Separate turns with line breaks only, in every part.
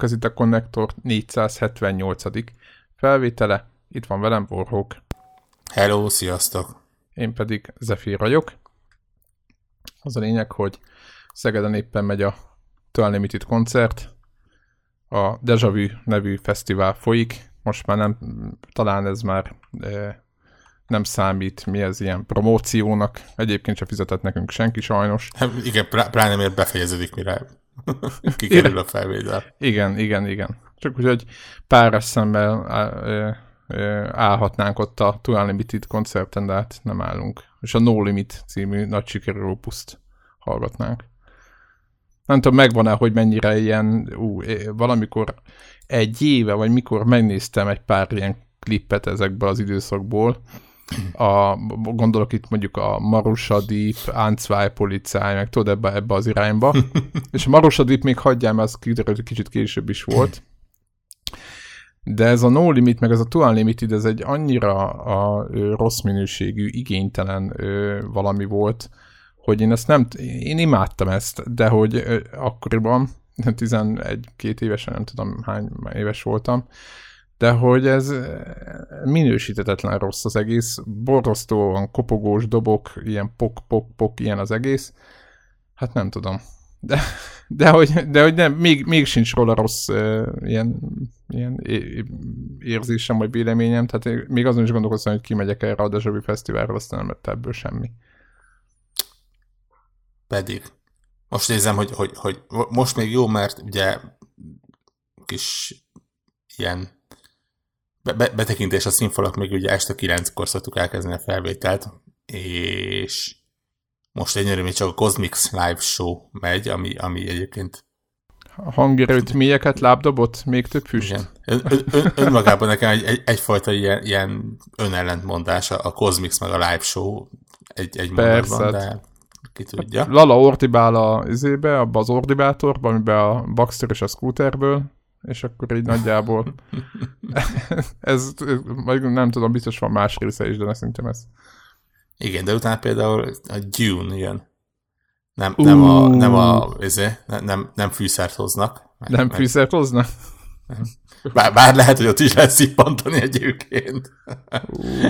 Sziasztok, ez itt a Connector 478. felvétele. Itt van velem Borhók.
Hello, sziasztok!
Én pedig Zephyr vagyok. Az a lényeg, hogy Szegeden éppen megy a Tual Limited koncert. A Deja Vu nevű fesztivál folyik. Most már nem, talán ez már e, nem számít, mi ez ilyen promóciónak. Egyébként sem fizetett nekünk senki sajnos.
Hát igen, pláne miért befejeződik, mire kikerül a felvétel.
Igen, igen, igen. Csak úgy, hogy pár szemmel állhatnánk ott a Too Unlimited koncerten, de hát nem állunk. És a No Limit című nagy sikerű opuszt hallgatnánk. Nem tudom, megvan-e, hogy mennyire ilyen, ú, valamikor egy éve, vagy mikor megnéztem egy pár ilyen klippet ezekből az időszakból, a, gondolok itt mondjuk a Marusa Deep, Anzwei Policáj, meg tudod ebbe, ebbe az irányba. és a Marusa Deep még hagyjám, az kiderült, kicsit később is volt. De ez a No Limit, meg ez a Too Unlimited, ez egy annyira a, ö, rossz minőségű, igénytelen ö, valami volt, hogy én ezt nem, én imádtam ezt, de hogy ö, akkoriban, 11-2 évesen, nem tudom hány éves voltam, de hogy ez minősítetetlen rossz az egész, borzasztóan kopogós dobok, ilyen pok-pok-pok, ilyen az egész, hát nem tudom. De, de hogy, de hogy nem, még, még sincs róla rossz uh, ilyen, ilyen érzésem vagy véleményem, tehát még azon is gondolkoztam, hogy kimegyek erre a Dezsavi Fesztiválra, aztán nem lett ebből semmi.
Pedig. Most nézem, hogy, hogy, hogy most még jó, mert ugye kis ilyen be- betekintés a színfalak még ugye este kilenckor szoktuk elkezdeni a felvételt, és most egyre még csak a Cosmix Live Show megy, ami, ami egyébként
hangerőt mélyeket lábdobott? Még több füst? Igen.
Ön, ön, önmagában nekem egy, egy, egyfajta ilyen, ilyen önellentmondás a Cosmix meg a Live Show egy, egy mondatban, de ki tudja.
Lala ordibál a izébe, abba az ordibátorba, amiben a Baxter és a Scooterből, és akkor így nagyjából ez, vagy nem tudom, biztos van más része is, de szerintem ez.
Igen, de utána például a Dune jön. Nem, uh. nem a, nem a, izé, nem, nem fűszert hoznak.
Meg, nem fűszert hoznak?
Bár, bár lehet, hogy ott is lehet szippantani egyébként.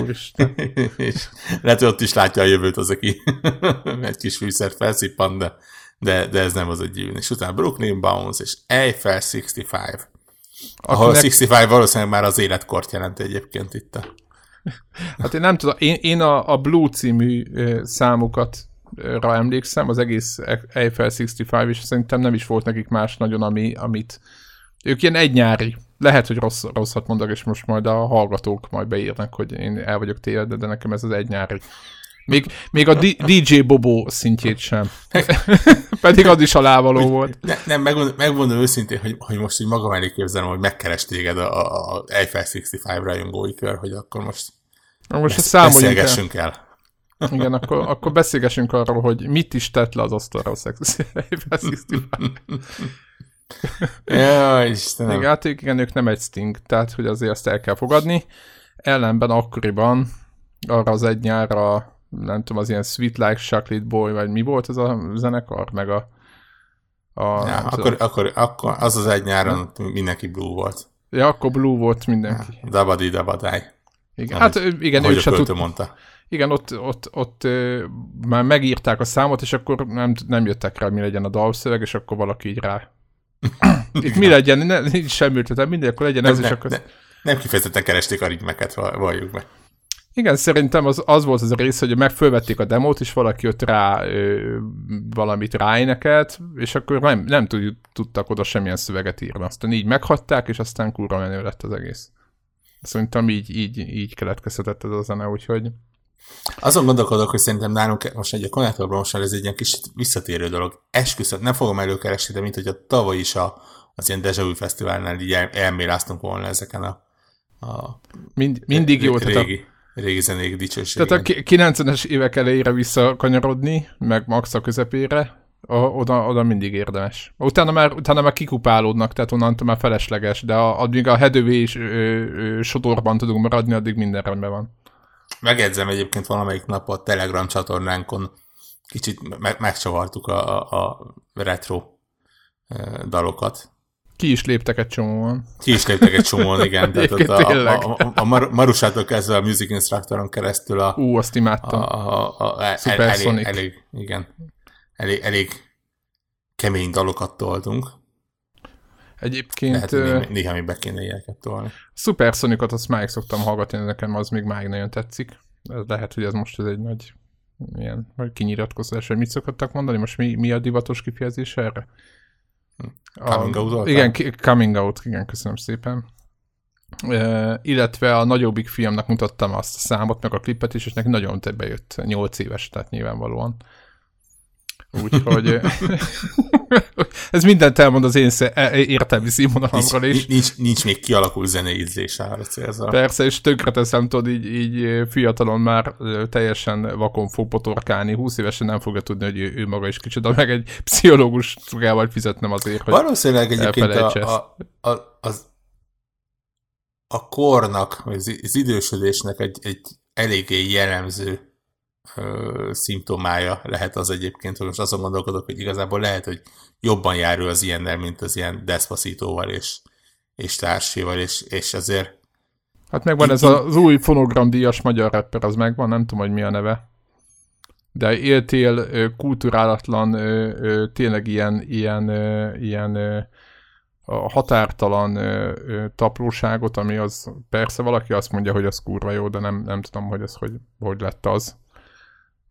Úristen.
és lehet, hogy ott is látja a jövőt az, aki egy kis fűszert felszippant, de de, de ez nem az egy gyűn. És utána Brooklyn Bounce és Eiffel 65. Akinek... Ahol a 65 valószínűleg már az életkort jelent egyébként itt a...
Hát én nem tudom, én, én a, a Blue című számokat rá emlékszem, az egész Eiffel 65, és szerintem nem is volt nekik más nagyon, ami, amit ők ilyen egynyári. Lehet, hogy rossz, rosszat mondok, és most majd a hallgatók majd beírnak, hogy én el vagyok tévedve, de nekem ez az egynyári. Még, még a DJ Bobo szintjét sem. Pedig az is alávaló volt.
Ne, nem, megmondom, megmondom őszintén, hogy, hogy most így magam elé képzelem, hogy megkeres téged a, a Eiffel 65 rajongói kör, hogy akkor most,
most besz, beszélgessünk
el.
el. Igen, akkor, akkor beszélgessünk arról, hogy mit is tett le az asztalra a Eiffel 65.
Ja, Istenem.
Igen, hát igen, ők nem egy Sting, tehát hogy azért azt el kell fogadni. Ellenben akkoriban arra az egy nyárra nem tudom, az ilyen Sweet Like Chocolate Boy, vagy mi volt ez a zenekar, meg a...
a ja, akkor, akkor, akkor, az az egy nyáron ja. mindenki Blue volt.
Ja, akkor Blue volt mindenki.
Ja, dabadi, dabadáj.
Igen, hát igen, ő se tud...
mondta.
Igen, ott, ott, ott ö, már megírták a számot, és akkor nem, nem jöttek rá, mi legyen a dalszöveg, és akkor valaki így rá. Itt mi legyen, ne, nincs semmi ötletem, mindegy, akkor legyen nem, ez,
ne,
és akkor...
Ne, nem kifejezetten keresték a ritmeket, valljuk meg.
Igen, szerintem az, az volt az a rész, hogy megfölvették a demót, és valaki jött rá ö, valamit ráénekelt, és akkor nem, nem tud, tudtak oda semmilyen szöveget írni. Aztán így meghatták, és aztán kurva menő lett az egész. Szerintem így, így, így keletkezhetett ez a zene, úgyhogy...
Azon gondolkodok, hogy szerintem nálunk most egy a konnektorban most ez egy ilyen kis visszatérő dolog. Esküszöm, nem fogom előkeresni, de mint hogy a tavaly is a, az ilyen Deja Vu Fesztiválnál így el, elméláztunk volna ezeken a, a
Mind, mindig jó.
Tehát a régi zenék dicsőségén.
Tehát a 90-es évek elejére visszakanyarodni, meg max a közepére, a, oda, oda mindig érdemes. Utána már, utána már kikupálódnak, tehát onnantól már felesleges, de a, addig a hedővé sodorban tudunk maradni, addig minden rendben van.
Megedzem egyébként valamelyik nap a Telegram csatornánkon kicsit me- megcsavartuk a, a, a retro dalokat.
Ki is léptek egy csomóan.
Ki is léptek egy csomóan, igen. Tehát ott a, a, a, a Mar- Marusától kezdve a Music Instructoron keresztül a...
Ú, azt imádtam.
A, a, a, a, el, elég, elég, igen. Elég, elég kemény dalokat toltunk.
Egyébként...
Lehet, hogy néha, még be kéne ilyeneket tolni.
Supersonicot azt máig szoktam hallgatni, nekem az még máig nagyon tetszik. Ez lehet, hogy ez most ez egy nagy ilyen, vagy kinyiratkozás, vagy mit szokottak mondani? Most mi, mi a divatos kifejezés erre?
Coming out
a, Igen, coming out, igen, köszönöm szépen. Uh, illetve a nagyobbik fiamnak mutattam azt a számot, meg a klipet is, és neki nagyon bejött, 8 éves, tehát nyilvánvalóan. Úgyhogy ez mindent elmond az én e- értelmi színvonalamról
is. Nincs, nincs még kialakult zenei ízlés arra célzal.
Persze, és tönkre teszem, tudod, így, így fiatalon már teljesen vakon fog potorkálni, 20 évesen nem fogja tudni, hogy ő, ő maga is kicsit, meg egy pszichológus vagy fizetnem azért, hogy
Valószínűleg egyébként a, a, a, az, a kornak, vagy az idősödésnek egy, egy eléggé jellemző szimptomája lehet az egyébként, hogy most azon gondolkodok, hogy igazából lehet, hogy jobban járul az ilyennel, mint az ilyen Despacitóval és, és társéval, és, és azért
Hát megvan ez az új fonogramdíjas magyar rapper, az megvan, nem tudom, hogy mi a neve. De éltél kulturálatlan, tényleg ilyen, ilyen, ilyen határtalan taplóságot, ami az persze valaki azt mondja, hogy az kurva jó, de nem, nem tudom, hogy ez hogy, hogy lett az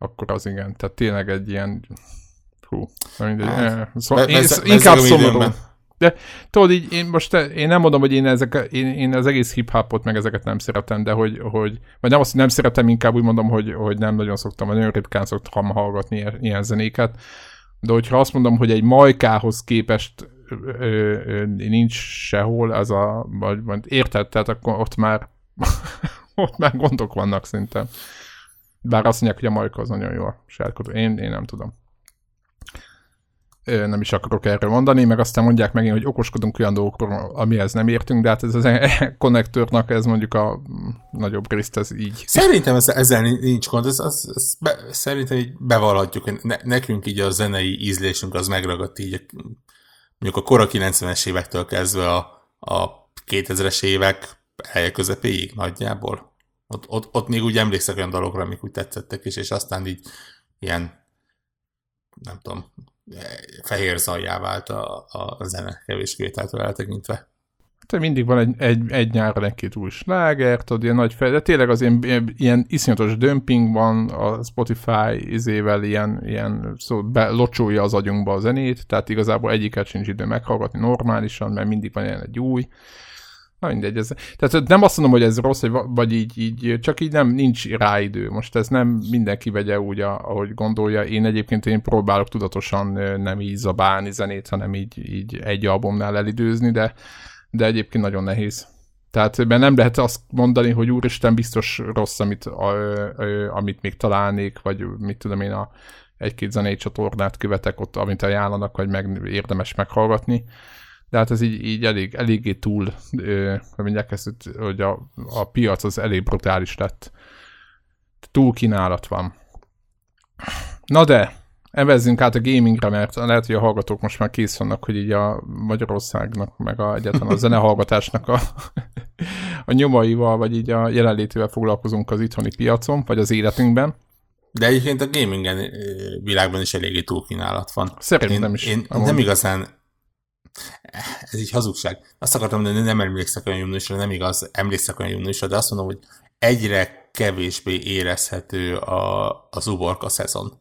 akkor az igen. Tehát tényleg egy ilyen... Hú, mindegy. Hát, szóval be, én, be, inkább szomorú. De tudod, így én most én nem mondom, hogy én, ezek, én, én az egész hip-hopot meg ezeket nem szeretem, de hogy, hogy vagy nem azt, hogy nem szeretem, inkább úgy mondom, hogy, hogy nem nagyon szoktam, vagy nagyon ritkán szoktam hallgatni ilyen, ilyen zenéket. De hogyha azt mondom, hogy egy majkához képest ö, ö, ö, nincs sehol ez a, vagy, vagy érted, tehát akkor ott már ott már gondok vannak szerintem. Bár azt mondják, hogy a Majka az nagyon jó a sárkodó. Én, én nem tudom. Nem is akarok erről mondani, meg aztán mondják megint, hogy okoskodunk olyan dolgokról, amihez nem értünk, de hát ez az e konnektornak, ez mondjuk a nagyobb részt, ez így.
Szerintem ez, ezzel nincs gond, ez, az, ez be, szerintem így bevallhatjuk, ne, nekünk így a zenei ízlésünk az megragadt így, mondjuk a kora 90-es évektől kezdve a, a 2000-es évek helye közepéig nagyjából. Ott, ott, ott még úgy emlékszek olyan dolgokra, amik úgy tetszettek is, és aztán így ilyen, nem tudom, fehér zajjá vált a, a zene kevés kivételtől eltekintve.
Te mindig van egy, egy, egy nyáron egy-két új sláger, tudod, ilyen nagy fej, de tényleg az ilyen, ilyen, iszonyatos dömping van a Spotify izével, ilyen, ilyen szó, locsolja az agyunkba a zenét, tehát igazából egyiket sincs idő meghallgatni normálisan, mert mindig van ilyen egy új, Na mindegy, ez, tehát nem azt mondom, hogy ez rossz, vagy, vagy így, így, csak így nem, nincs rá. Most ez nem mindenki vegye úgy, ahogy gondolja. Én egyébként én próbálok tudatosan nem így zabálni zenét, hanem így, így egy albumnál elidőzni, de, de egyébként nagyon nehéz. Tehát mert nem lehet azt mondani, hogy úristen, biztos rossz, amit, a, a, amit még találnék, vagy mit tudom én, a egy-két zenei csatornát követek ott, amit ajánlanak, vagy meg érdemes meghallgatni de hát ez így, így elég, eléggé túl, hogy mondják ezt, hogy a, a piac az elég brutális lett. Túl kínálat van. Na de, evezzünk át a gamingre, mert lehet, hogy a hallgatók most már kész vannak, hogy így a Magyarországnak, meg a, egyáltalán a zenehallgatásnak a, a nyomaival, vagy így a jelenlétével foglalkozunk az itthoni piacon, vagy az életünkben.
De egyébként a gamingen világban is eléggé túlkínálat van.
Szerintem én, is.
Én nem igazán ez így hazugság. Azt akartam mondani, nem emlékszek olyan júniusra, nem igaz, emlékszek olyan júniusra, de azt mondom, hogy egyre kevésbé érezhető a, az uborka szezon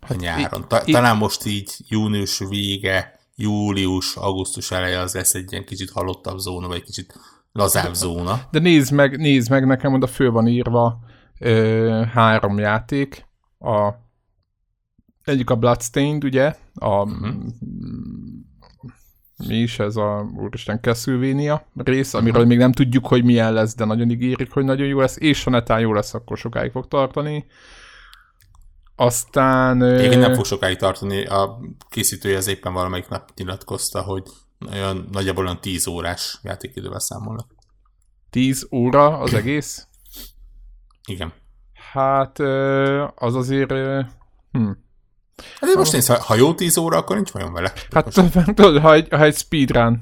a hát nyáron. Ta, talán most így június vége, július, augusztus eleje az lesz egy ilyen kicsit halottabb zóna, vagy kicsit lazább zóna.
De nézd meg, nézd meg nekem, oda föl van írva ö, három játék. A, egyik a Bloodstained, ugye, a uh-huh mi is ez a úristen Castlevania rész, amiről még nem tudjuk, hogy milyen lesz, de nagyon ígérik, hogy nagyon jó lesz, és ha netán jó lesz, akkor sokáig fog tartani. Aztán...
Igen, nem fog sokáig tartani. A készítője az éppen valamelyik nap nyilatkozta, hogy olyan, nagyjából olyan 10 órás játékidővel számolnak.
10 óra az egész?
Igen.
Hát az azért... Hm.
Hát most nézd, ha, ha jó 10 óra, akkor nincs olyan vele.
Hát tudod, ha egy, ha egy speedrun,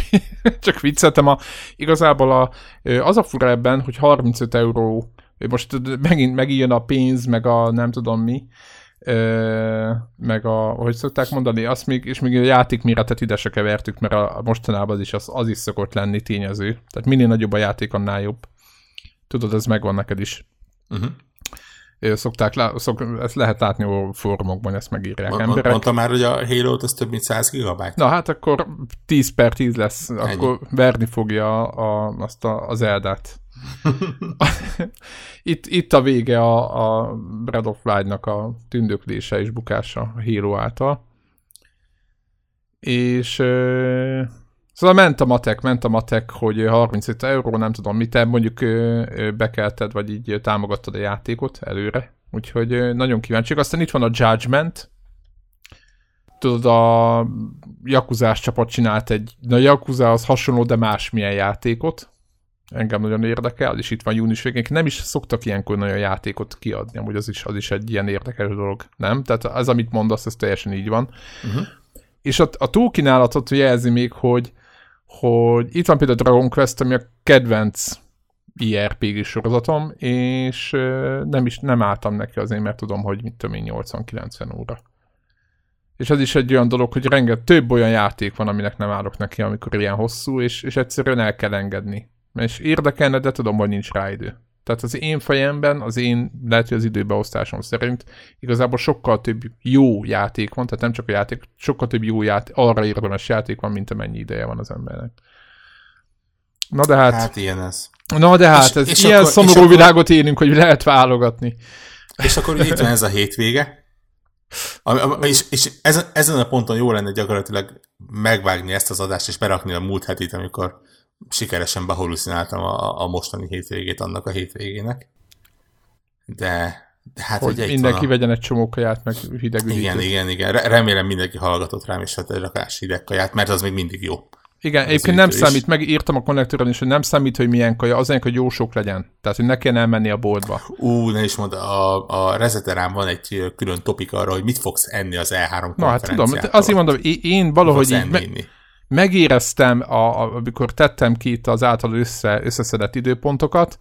csak vicceltem, a, igazából a, az a fura ebben, hogy 35 euró, most megint megint a pénz, meg a nem tudom mi, meg a, hogy szokták mondani, azt még, és még a játék méretet ide se kevertük, mert a, mostanában az is, az, az is szokott lenni tényező. Tehát minél nagyobb a játék, annál jobb. Tudod, ez megvan neked is. Uh-huh szokták, szok, ezt lehet látni a fórumokban, ezt megírják
M-
emberek.
Mondta már, hogy a halo az több mint 100 gigabyte.
Na hát akkor 10 per 10 lesz, Ennyi. akkor verni fogja a, azt a, az eldát. itt, itt a vége a, a Breath of Wild-nak a tündöklése és bukása a Halo által. És Szóval ment a matek, ment a matek, hogy 35 euró, nem tudom mit, mondjuk bekelted, vagy így támogattad a játékot előre. Úgyhogy nagyon kíváncsiak. Aztán itt van a Judgment. Tudod, a Jakuzás csapat csinált egy, na Yakuza az hasonló, de másmilyen játékot. Engem nagyon érdekel, és itt van június végén. Nem is szoktak ilyenkor nagyon játékot kiadni, amúgy az is, az is egy ilyen érdekes dolog, nem? Tehát az, amit mondasz, ez teljesen így van. Uh-huh. És a, a túlkínálatot jelzi még, hogy hogy itt van például Dragon Quest, ami a kedvenc IRPG sorozatom, és nem is nem álltam neki azért, mert tudom, hogy mit tudom én, 80-90 óra. És ez is egy olyan dolog, hogy renget több olyan játék van, aminek nem állok neki, amikor ilyen hosszú, és, és egyszerűen el kell engedni. És érdekelne, de tudom, hogy nincs rá idő. Tehát az én fejemben, az én, lehet, hogy az időbeosztásom szerint igazából sokkal több jó játék van, tehát nem csak a játék, sokkal több jó játék, arra érdemes játék van, mint amennyi ideje van az embernek. Na de hát...
Hát ilyen ez.
Na de hát, és, ez és ilyen akkor, szomorú akkor, világot élünk, hogy lehet válogatni.
És akkor itt van ez a hétvége, és, és ezen, ezen a ponton jó lenne gyakorlatilag megvágni ezt az adást, és berakni a múlt hetit, amikor sikeresen behalucináltam a, a mostani hétvégét annak a hétvégének. De, de hát
hogy
ugye
mindenki a... vegyen egy csomó kaját, meg hideg üdítőt.
Igen, igen, igen. Remélem mindenki hallgatott rám, és hát rakás hideg kaját, mert az még mindig jó.
Igen, az egyébként nem is. számít, megírtam a konnektoron is, hogy nem számít, hogy milyen kaja, az hogy jó sok legyen. Tehát, hogy ne kellene elmenni a boltba.
Ú, ne is mondd, a, a Rezeterán van egy külön topik arra, hogy mit fogsz enni az E3
Na hát tudom, azért mondom, én valahogy így, me- megéreztem, a, amikor tettem ki itt az által össze, összeszedett időpontokat,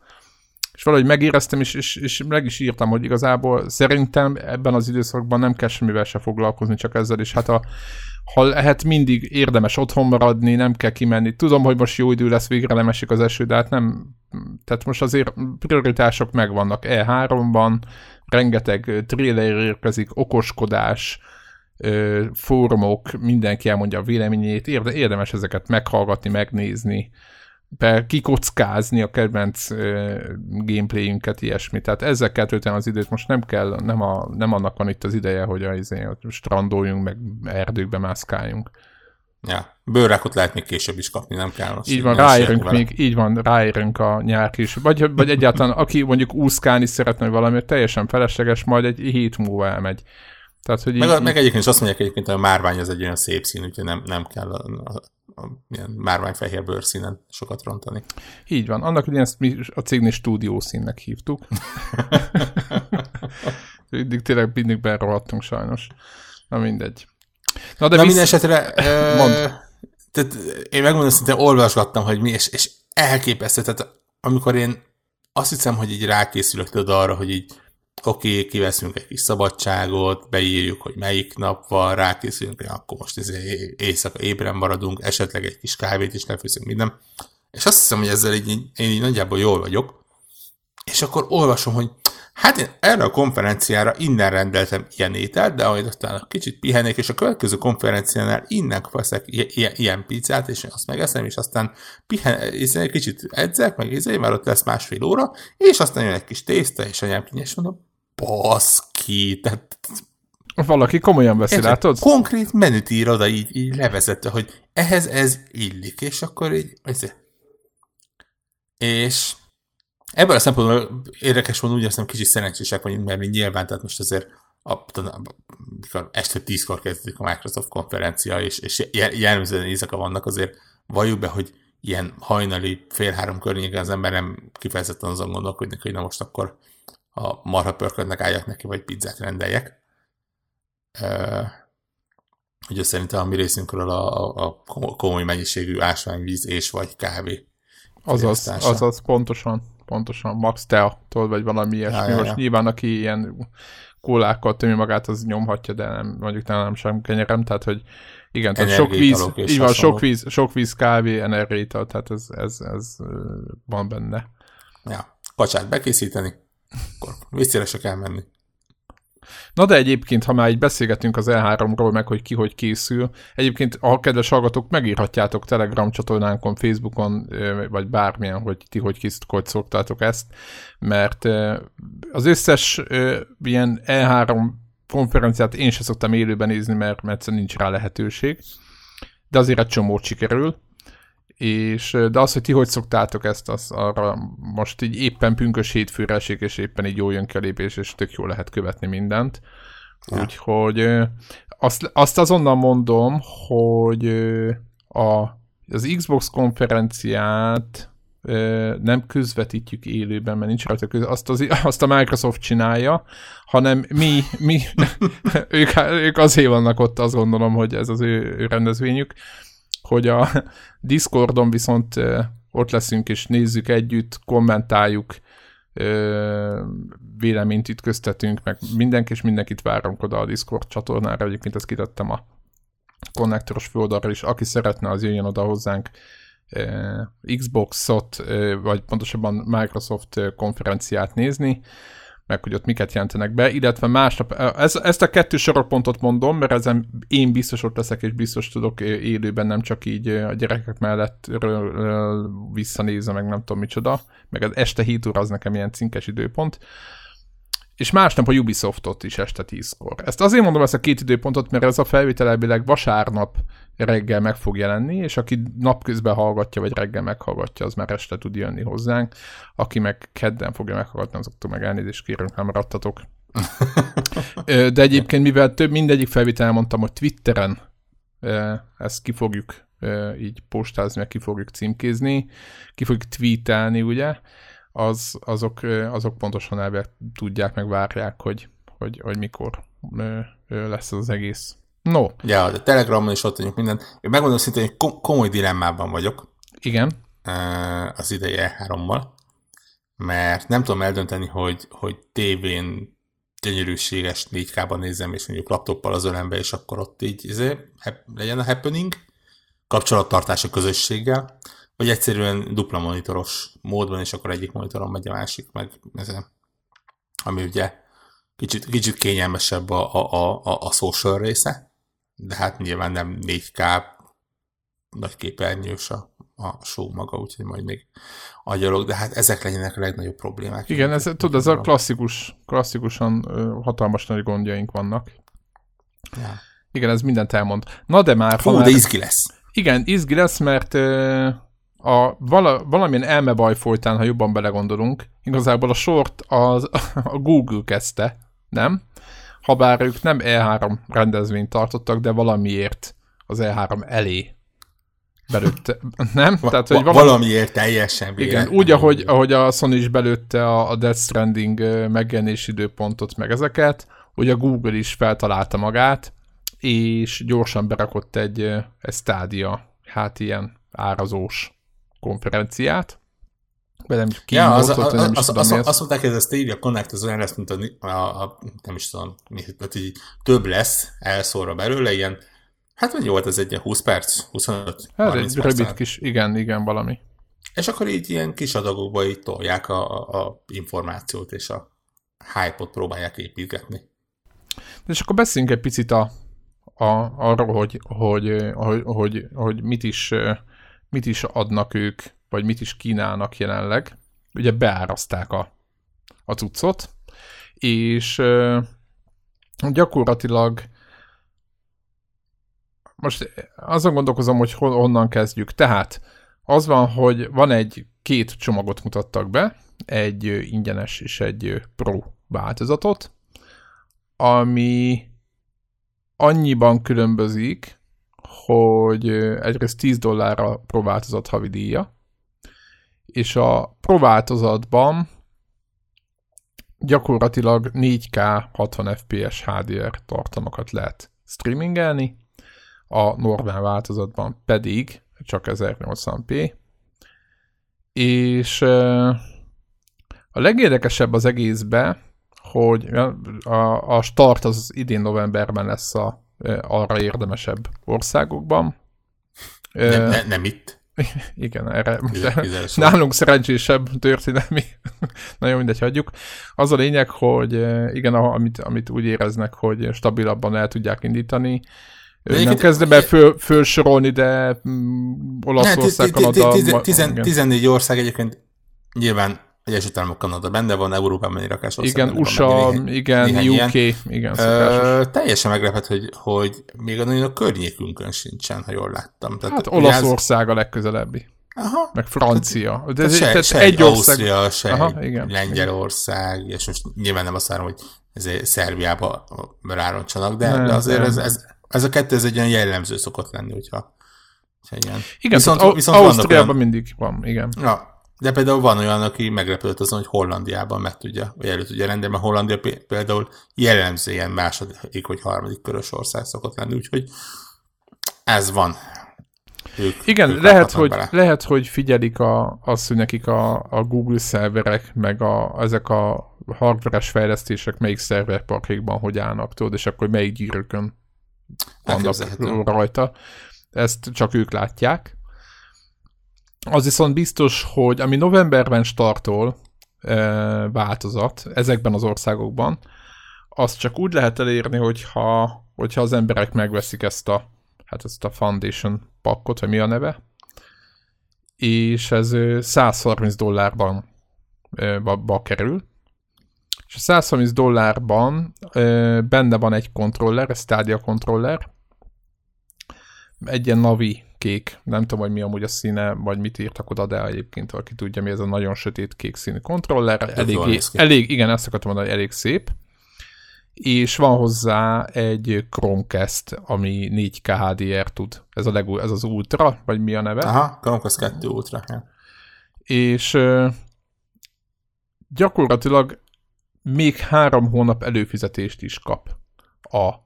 és valahogy megéreztem, és, és, és meg is írtam, hogy igazából szerintem ebben az időszakban nem kell semmivel se foglalkozni, csak ezzel, és hát a, ha lehet mindig érdemes otthon maradni, nem kell kimenni. Tudom, hogy most jó idő lesz, végre nem esik az eső, de hát nem, tehát most azért prioritások megvannak. E3-ban rengeteg trailer érkezik, okoskodás, fórumok, mindenki elmondja a véleményét, érde, érdemes ezeket meghallgatni, megnézni, be kikockázni a kedvenc gameplayünket, ilyesmi. Tehát ezzel kell tölteni az időt, most nem kell, nem, a, nem annak van itt az ideje, hogy a, izé, strandoljunk, meg erdőkbe mászkáljunk.
Ja, bőrrákot lehet még később is kapni, nem kell.
Így van, ráérünk még, így van, ráérünk a nyár kis. Vagy, vagy egyáltalán, aki mondjuk úszkálni szeretne valami, teljesen felesleges, majd egy hét múlva elmegy.
Tehát, hogy meg, így, meg egyébként is azt mondják egyébként, hogy a márvány az egy olyan szép szín, úgyhogy nem, nem kell a, a, a, ilyen márványfehér bőrszínen sokat rontani.
Így van. Annak hogy ezt mi a cégnél stúdiószínnek hívtuk. mindig tényleg mindig berohadtunk sajnos. Na mindegy.
Na, de Na minden esetre Mond. Tehát én megmondom, hogy olvasgattam, hogy mi, és, és elképesztő. Tehát amikor én azt hiszem, hogy így rákészülök tudod arra, hogy így oké, okay, kiveszünk egy kis szabadságot, beírjuk, hogy melyik nap van, rákészülünk, hogy akkor most izé éjszaka ébren maradunk, esetleg egy kis kávét is lefőzünk, minden. És azt hiszem, hogy ezzel így, én így nagyjából jól vagyok. És akkor olvasom, hogy hát én erre a konferenciára innen rendeltem ilyen ételt, de majd aztán kicsit pihenék, és a következő konferenciánál innen veszek ilyen, ilyen pizzát, és azt megeszem, és aztán pihen, izé, kicsit edzek, meg izé, mert ott lesz másfél óra, és aztán jön egy kis tészta, és anyám és mondom, baszki, tehát
valaki komolyan veszi, Érted? látod?
Konkrét menüt ír oda így, így levezette, hogy ehhez ez illik, és akkor így, és ebből a szempontból érdekes volt, úgy azt hiszem kicsit szerencsések vagyunk, mert mi nyilván, tehát most azért a, amikor este tízkor kezdődik a Microsoft konferencia, és, és jellemzően éjszaka vannak, azért valljuk be, hogy ilyen hajnali fél három környéken az ember nem kifejezetten azon gondolkodik, hogy na most akkor a marha pörködnek álljak neki, vagy pizzát rendeljek. hogy szerintem a mi részünkről a, a, a komoly mennyiségű ásványvíz és vagy kávé.
Azaz, azaz, pontosan, pontosan, Max Tea-tól, vagy valami ilyesmi. Ja, ja, Most ja. nyilván, aki ilyen kólákkal tömi magát, az nyomhatja, de nem, mondjuk nem sem kenyerem, tehát, hogy igen, tehát sok víz, így van, sok víz, sok víz, kávé, energiaital, tehát ez, ez, ez van benne.
Ja, kacsát bekészíteni, akkor vízszére se kell menni.
Na de egyébként, ha már így beszélgetünk az E3-ról, meg hogy ki hogy készül, egyébként a kedves hallgatók megírhatjátok Telegram csatornánkon, Facebookon, vagy bármilyen, hogy ti hogy készítek, hogy szoktátok ezt, mert az összes ilyen E3 konferenciát én sem szoktam élőben nézni, mert, mert nincs rá lehetőség, de azért egy csomót sikerül, és, de az, hogy ti hogy szoktátok ezt, az arra most így éppen pünkös hétfőre esik, és éppen így jól jön ki a lépés, és tök jól lehet követni mindent. Ja. Úgyhogy azt, azt azonnal mondom, hogy a, az Xbox konferenciát nem közvetítjük élőben, mert nincs rajta köz, azt, az, azt a Microsoft csinálja, hanem mi, mi ők, ők azért vannak ott, azt gondolom, hogy ez az ő, ő rendezvényük, hogy a Discordon viszont ott leszünk és nézzük együtt, kommentáljuk, véleményt ütköztetünk, meg mindenki és mindenkit várunk oda a Discord csatornára, egyébként ezt kitettem a konnektoros főoldalra is, aki szeretne, az jöjjön oda hozzánk Xbox-ot, vagy pontosabban Microsoft konferenciát nézni, meg hogy ott miket jelentenek be, illetve másnap, ez, ezt a kettő sorokpontot mondom, mert ezen én biztos ott leszek, és biztos tudok élőben, nem csak így a gyerekek mellett visszanézve, meg nem tudom micsoda, meg az este 7 óra az nekem ilyen cinkes időpont, és másnap a Ubisoftot is este 10-kor. Ezt azért mondom ezt a két időpontot, mert ez a felvétel elvileg vasárnap reggel meg fog jelenni, és aki napközben hallgatja, vagy reggel meghallgatja, az már este tud jönni hozzánk. Aki meg kedden fogja meghallgatni, azoktól meg elnézést kérünk, nem maradtatok. De egyébként, mivel több mindegyik felvétel elmondtam, hogy Twitteren ezt ki fogjuk így postázni, meg ki fogjuk címkézni, ki fogjuk tweetelni, ugye, az, azok, azok pontosan elvileg tudják, meg várják, hogy, hogy, hogy mikor lesz az egész. No.
Ja, de Telegramon is ott vagyunk minden. Én megmondom szintén, hogy komoly dilemmában vagyok.
Igen.
Az ideje hárommal, mert nem tudom eldönteni, hogy, hogy tévén gyönyörűséges 4K-ban nézem, és mondjuk laptoppal az ölembe, és akkor ott így izé, legyen a happening, kapcsolattartás a közösséggel, vagy egyszerűen dupla monitoros módban, és akkor egyik monitoron megy a másik, meg ezen, ami ugye kicsit, kicsit kényelmesebb a, a, a, a social része, de hát nyilván nem 4K nagy képernyős a, a show maga, úgyhogy majd még agyalok, de hát ezek legyenek a legnagyobb problémák.
Igen, ez, tudod, ez a klasszikus, klasszikusan hatalmas nagy gondjaink vannak. Ja. Igen, ez mindent elmond. Na de már...
Hú, de izgi lesz.
Igen, izgi lesz, mert a vala, valamilyen elmebaj folytán, ha jobban belegondolunk, igazából a sort az, a Google kezdte, nem? Habár ők nem E3 rendezvényt tartottak, de valamiért az E3 elé belőtte, nem?
Tehát, hogy valami, valamiért teljesen
Igen, úgy, ahogy, ahogy a Sony is belőtte a, a Death Stranding megjelenési időpontot, meg ezeket, hogy a Google is feltalálta magát, és gyorsan berakott egy, egy stádia, hát ilyen árazós konferenciát,
de nem ja, az, az, nem az, tudom, az, az, azt mondták, hogy ez a Stadia Connect az olyan lesz, mint a, a, a nem is tudom, tehát így több lesz elszórva belőle, ilyen, hát mennyi volt ez egy ilyen 20 perc, 25,
hát 30 egy perc. Rövid kis, igen, igen, valami.
És akkor így ilyen kis adagokba így tolják a, a, a információt, és a hype-ot próbálják építgetni.
De és akkor beszéljünk egy picit a, a, arról, hogy, hogy, hogy, hogy, hogy mit, is, mit is adnak ők vagy mit is kínálnak jelenleg. Ugye beáraszták a, a cuccot, és gyakorlatilag most azon gondolkozom, hogy honnan kezdjük. Tehát az van, hogy van egy két csomagot mutattak be, egy ingyenes és egy pro változatot, ami annyiban különbözik, hogy egyrészt 10 dollárra pro változat havidíja, és a Pro változatban gyakorlatilag 4K 60 FPS HDR tartalmakat lehet streamingelni, a normál változatban pedig csak 1080p, és a legérdekesebb az egészbe, hogy a, a start az idén novemberben lesz a arra érdemesebb országokban.
Nem, ne, nem itt.
Igen, erre most nálunk szerencsésebb történelmi, nagyon mindegy, hagyjuk. Az a lényeg, hogy igen, amit, amit úgy éreznek, hogy stabilabban el tudják indítani, de nem kezdem el föl, fölsorolni, de mm, Olaszország, Kanada...
14 ország egyébként nyilván Egyesült Államok, Kanada benne van, Európában egy rakás
Igen, USA, van, igen, néhány UK, ilyen. igen, Ö,
Teljesen meglepett, hogy, hogy még a nagyon a környékünkön sincsen, ha jól láttam.
Tehát hát Olaszország a legközelebbi.
Aha.
Meg Francia.
De ez, se, tehát se egy Ausztria, ország... se Aha, igen. Lengyelország, és most nyilván nem azt várom, hogy ezért Szerbiába rároncsanak, de, nem, de azért nem. ez, ez, ez a kettő ez egy olyan jellemző szokott lenni, hogyha, hogyha ilyen.
Igen, viszont, viszont Ausztriában olyan... mindig van, igen.
Ja, de például van olyan, aki meglepődött azon, hogy Hollandiában meg tudja, vagy elő tudja rendelni, mert Hollandia például jellemző ilyen második vagy harmadik körös ország szokott lenni, úgyhogy ez van.
Ők, Igen, ők lehet, hogy, lehet, hogy figyelik a, azt, hogy nekik a, a Google szerverek, meg a, ezek a hardveres fejlesztések melyik szerverparkékban hogy állnak, tudod, és akkor melyik gyűrűkön vannak rajta. Ezt csak ők látják. Az viszont biztos, hogy ami novemberben startol e, változat ezekben az országokban, azt csak úgy lehet elérni, hogyha, hogyha az emberek megveszik ezt a, hát ezt a Foundation pakkot, vagy mi a neve, és ez 130 dollárban e, ba, kerül, és a 130 dollárban benne van egy kontroller, egy Stadia kontroller, egy ilyen Navi kék, nem tudom, hogy mi amúgy a színe, vagy mit írtak oda, de egyébként valaki tudja, mi ez a nagyon sötét kék színű kontroller. Elég, elég, igen, ezt akartam mondani, elég szép. És van hozzá egy Chromecast, ami 4K HDR tud. Ez, a legú, ez az Ultra, vagy mi a neve?
Aha, Chromecast 2 Ultra. Ja.
És gyakorlatilag még három hónap előfizetést is kap a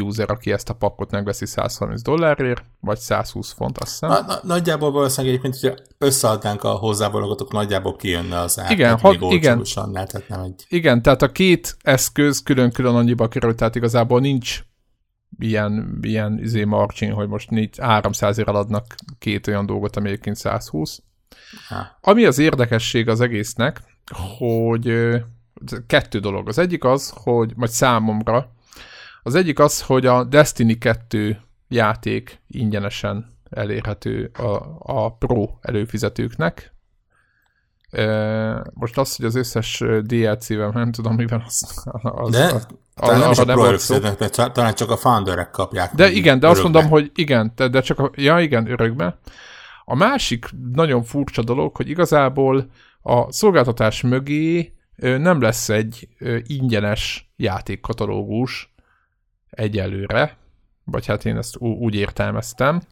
user, aki ezt a pakkot megveszi 130 dollárért, vagy 120 font, azt hiszem. Na,
na, nagyjából valószínűleg egyébként, hogyha összeadnánk a hozzávalógatok, nagyjából kijönne az ár.
Igen, ha, igen.
tehát nem egy...
igen, tehát a két eszköz külön-külön annyiba került, tehát igazából nincs ilyen, ilyen izé margin, hogy most 300 ért adnak két olyan dolgot, ami egyébként 120. Ha. Ami az érdekesség az egésznek, hogy kettő dolog. Az egyik az, hogy majd számomra, az egyik az, hogy a Destiny 2 játék ingyenesen elérhető a, a Pro előfizetőknek. Most az, hogy az összes DLC-vel, nem tudom, mivel az,
az, de, az, talán nem is a Pro előfizetőknek, talán csak a founderek kapják.
De igen, de örökbe. azt mondom, hogy igen, de csak a, ja igen, örökbe. A másik nagyon furcsa dolog, hogy igazából a szolgáltatás mögé nem lesz egy ingyenes játékkatalógus, egyelőre, vagy hát én ezt úgy értelmeztem,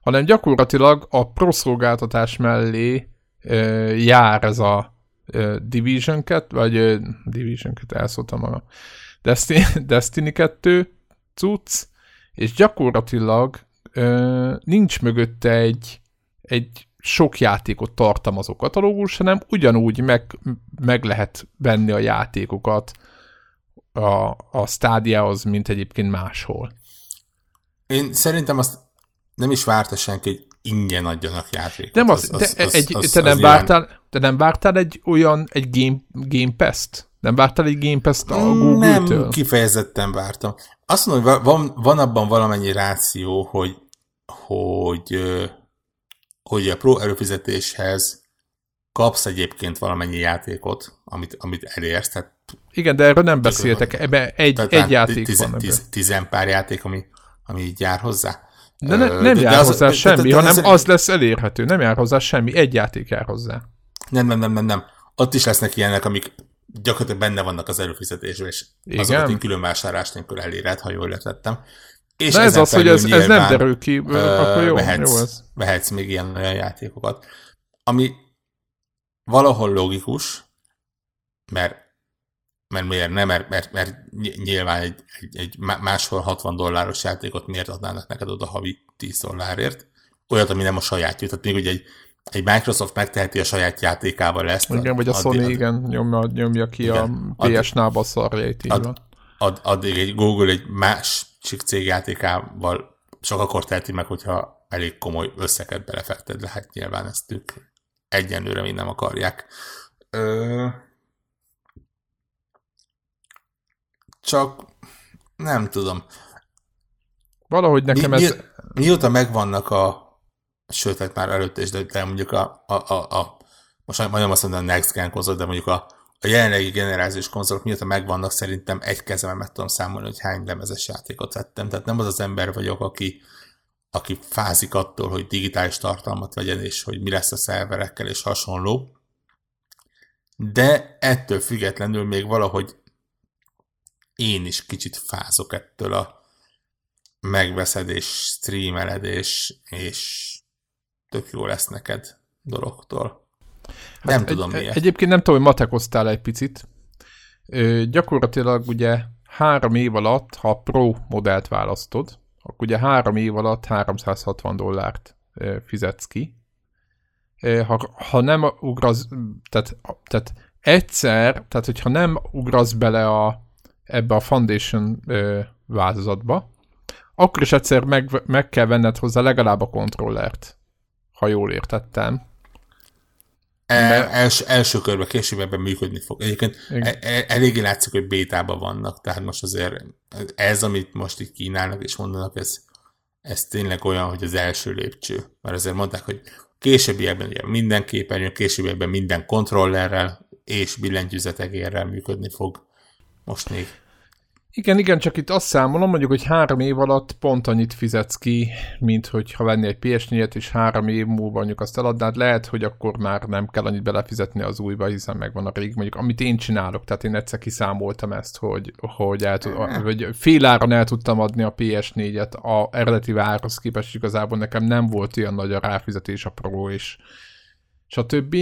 hanem gyakorlatilag a proszolgáltatás mellé ö, jár ez a ö, Division 2, vagy ö, Division 2, elszóltam a Destiny, Destiny 2 cucc, és gyakorlatilag ö, nincs mögötte egy, egy sok játékot tartalmazó katalógus, hanem ugyanúgy meg, meg lehet venni a játékokat a, a stádiához, mint egyébként máshol.
Én szerintem azt nem is várta senki, hogy ingyen adjanak játékot.
Nem az, az, de az, egy, az, te, nem az vártál, te nem vártál egy olyan, egy Game, game Pass-t? Nem vártál egy Game Pass-t a Google-től?
Nem, kifejezetten vártam. Azt mondom, hogy van, van abban valamennyi ráció, hogy, hogy, hogy a pro előfizetéshez kapsz egyébként valamennyi játékot, amit, amit elérsz, tehát
igen, de erről nem beszéltek. Ebbe egy, Tehát egy játék tizen, van.
Tizen, tizen pár játék, ami, ami így jár hozzá.
De ne, nem de, jár de az, hozzá semmi, de, de, de hanem az, az lesz elérhető. Nem jár hozzá semmi, egy játék jár hozzá.
Nem, nem, nem, nem, nem. Ott is lesznek ilyenek, amik gyakorlatilag benne vannak az előfizetésben, és Igen? azokat én külön vásárlás nélkül eléred, ha jól letettem.
És De ez az, hogy ez, ez nem derül ki, uh, akkor jó,
vehetsz,
jó ez.
Vehetsz még ilyen olyan játékokat. Ami valahol logikus, mert mert miért nem, mert, mert, mert nyilván egy, egy, egy máshol 60 dolláros játékot miért adnának neked oda havi 10 dollárért, olyat, ami nem a sajátja. Tehát még ugye egy, egy Microsoft megteheti a saját játékával ezt.
Igen, vagy a Sony, addig, igen, nyomja, nyomja ki igen, a PS-nába szarjait, így ad, van.
Ad, addig egy Google egy másik cég játékával csak akkor teheti meg, hogyha elég komoly összeget belefekted le, hát nyilván ezt ők egyenlőre mind nem akarják. Ö... Csak nem tudom.
Valahogy nekem mi, ez... Mi,
mióta megvannak a sőt, hát már előtte is, de, de mondjuk a, a, a, a most majdnem azt mondom a Next Gen konzol, de mondjuk a, a jelenlegi generációs konzolok mióta megvannak, szerintem egy kezemben meg tudom számolni, hogy hány lemezes játékot vettem. Tehát nem az az ember vagyok, aki, aki fázik attól, hogy digitális tartalmat vegyen, és hogy mi lesz a szerverekkel, és hasonló. De ettől függetlenül még valahogy én is kicsit fázok ettől a megveszed és streameled és tök jó lesz neked dologtól. Nem hát tudom egy, miért.
Egyébként nem tudom, hogy matekoztál egy picit. Ö, gyakorlatilag ugye három év alatt, ha a Pro modellt választod, akkor ugye három év alatt 360 dollárt ö, fizetsz ki. Ö, ha, ha nem ugrasz, tehát, tehát egyszer, tehát hogyha nem ugrasz bele a, ebbe a Foundation ö, változatba, akkor is egyszer meg, meg kell venned hozzá legalább a kontrollert ha jól értettem.
El, els, első körben, később ebben működni fog. Egyébként el, e, eléggé látszik, hogy bétában vannak, tehát most azért ez, amit most itt kínálnak és mondanak, ez, ez tényleg olyan, hogy az első lépcső. Mert azért mondták, hogy későbbiekben ugye minden képernyőn, későbbiekben minden kontrollerrel és billentyűzetegérrel működni fog. Most még
igen, igen, csak itt azt számolom, mondjuk, hogy három év alatt pont annyit fizetsz ki, mint hogyha venni egy ps és három év múlva mondjuk azt eladnád, lehet, hogy akkor már nem kell annyit belefizetni az újba, hiszen megvan a rég, mondjuk, amit én csinálok, tehát én egyszer kiszámoltam ezt, hogy, hogy, el tud, hogy fél áron el tudtam adni a PS4-et a eredeti árhoz képest, igazából nekem nem volt olyan nagy a ráfizetés a Pro és stb.,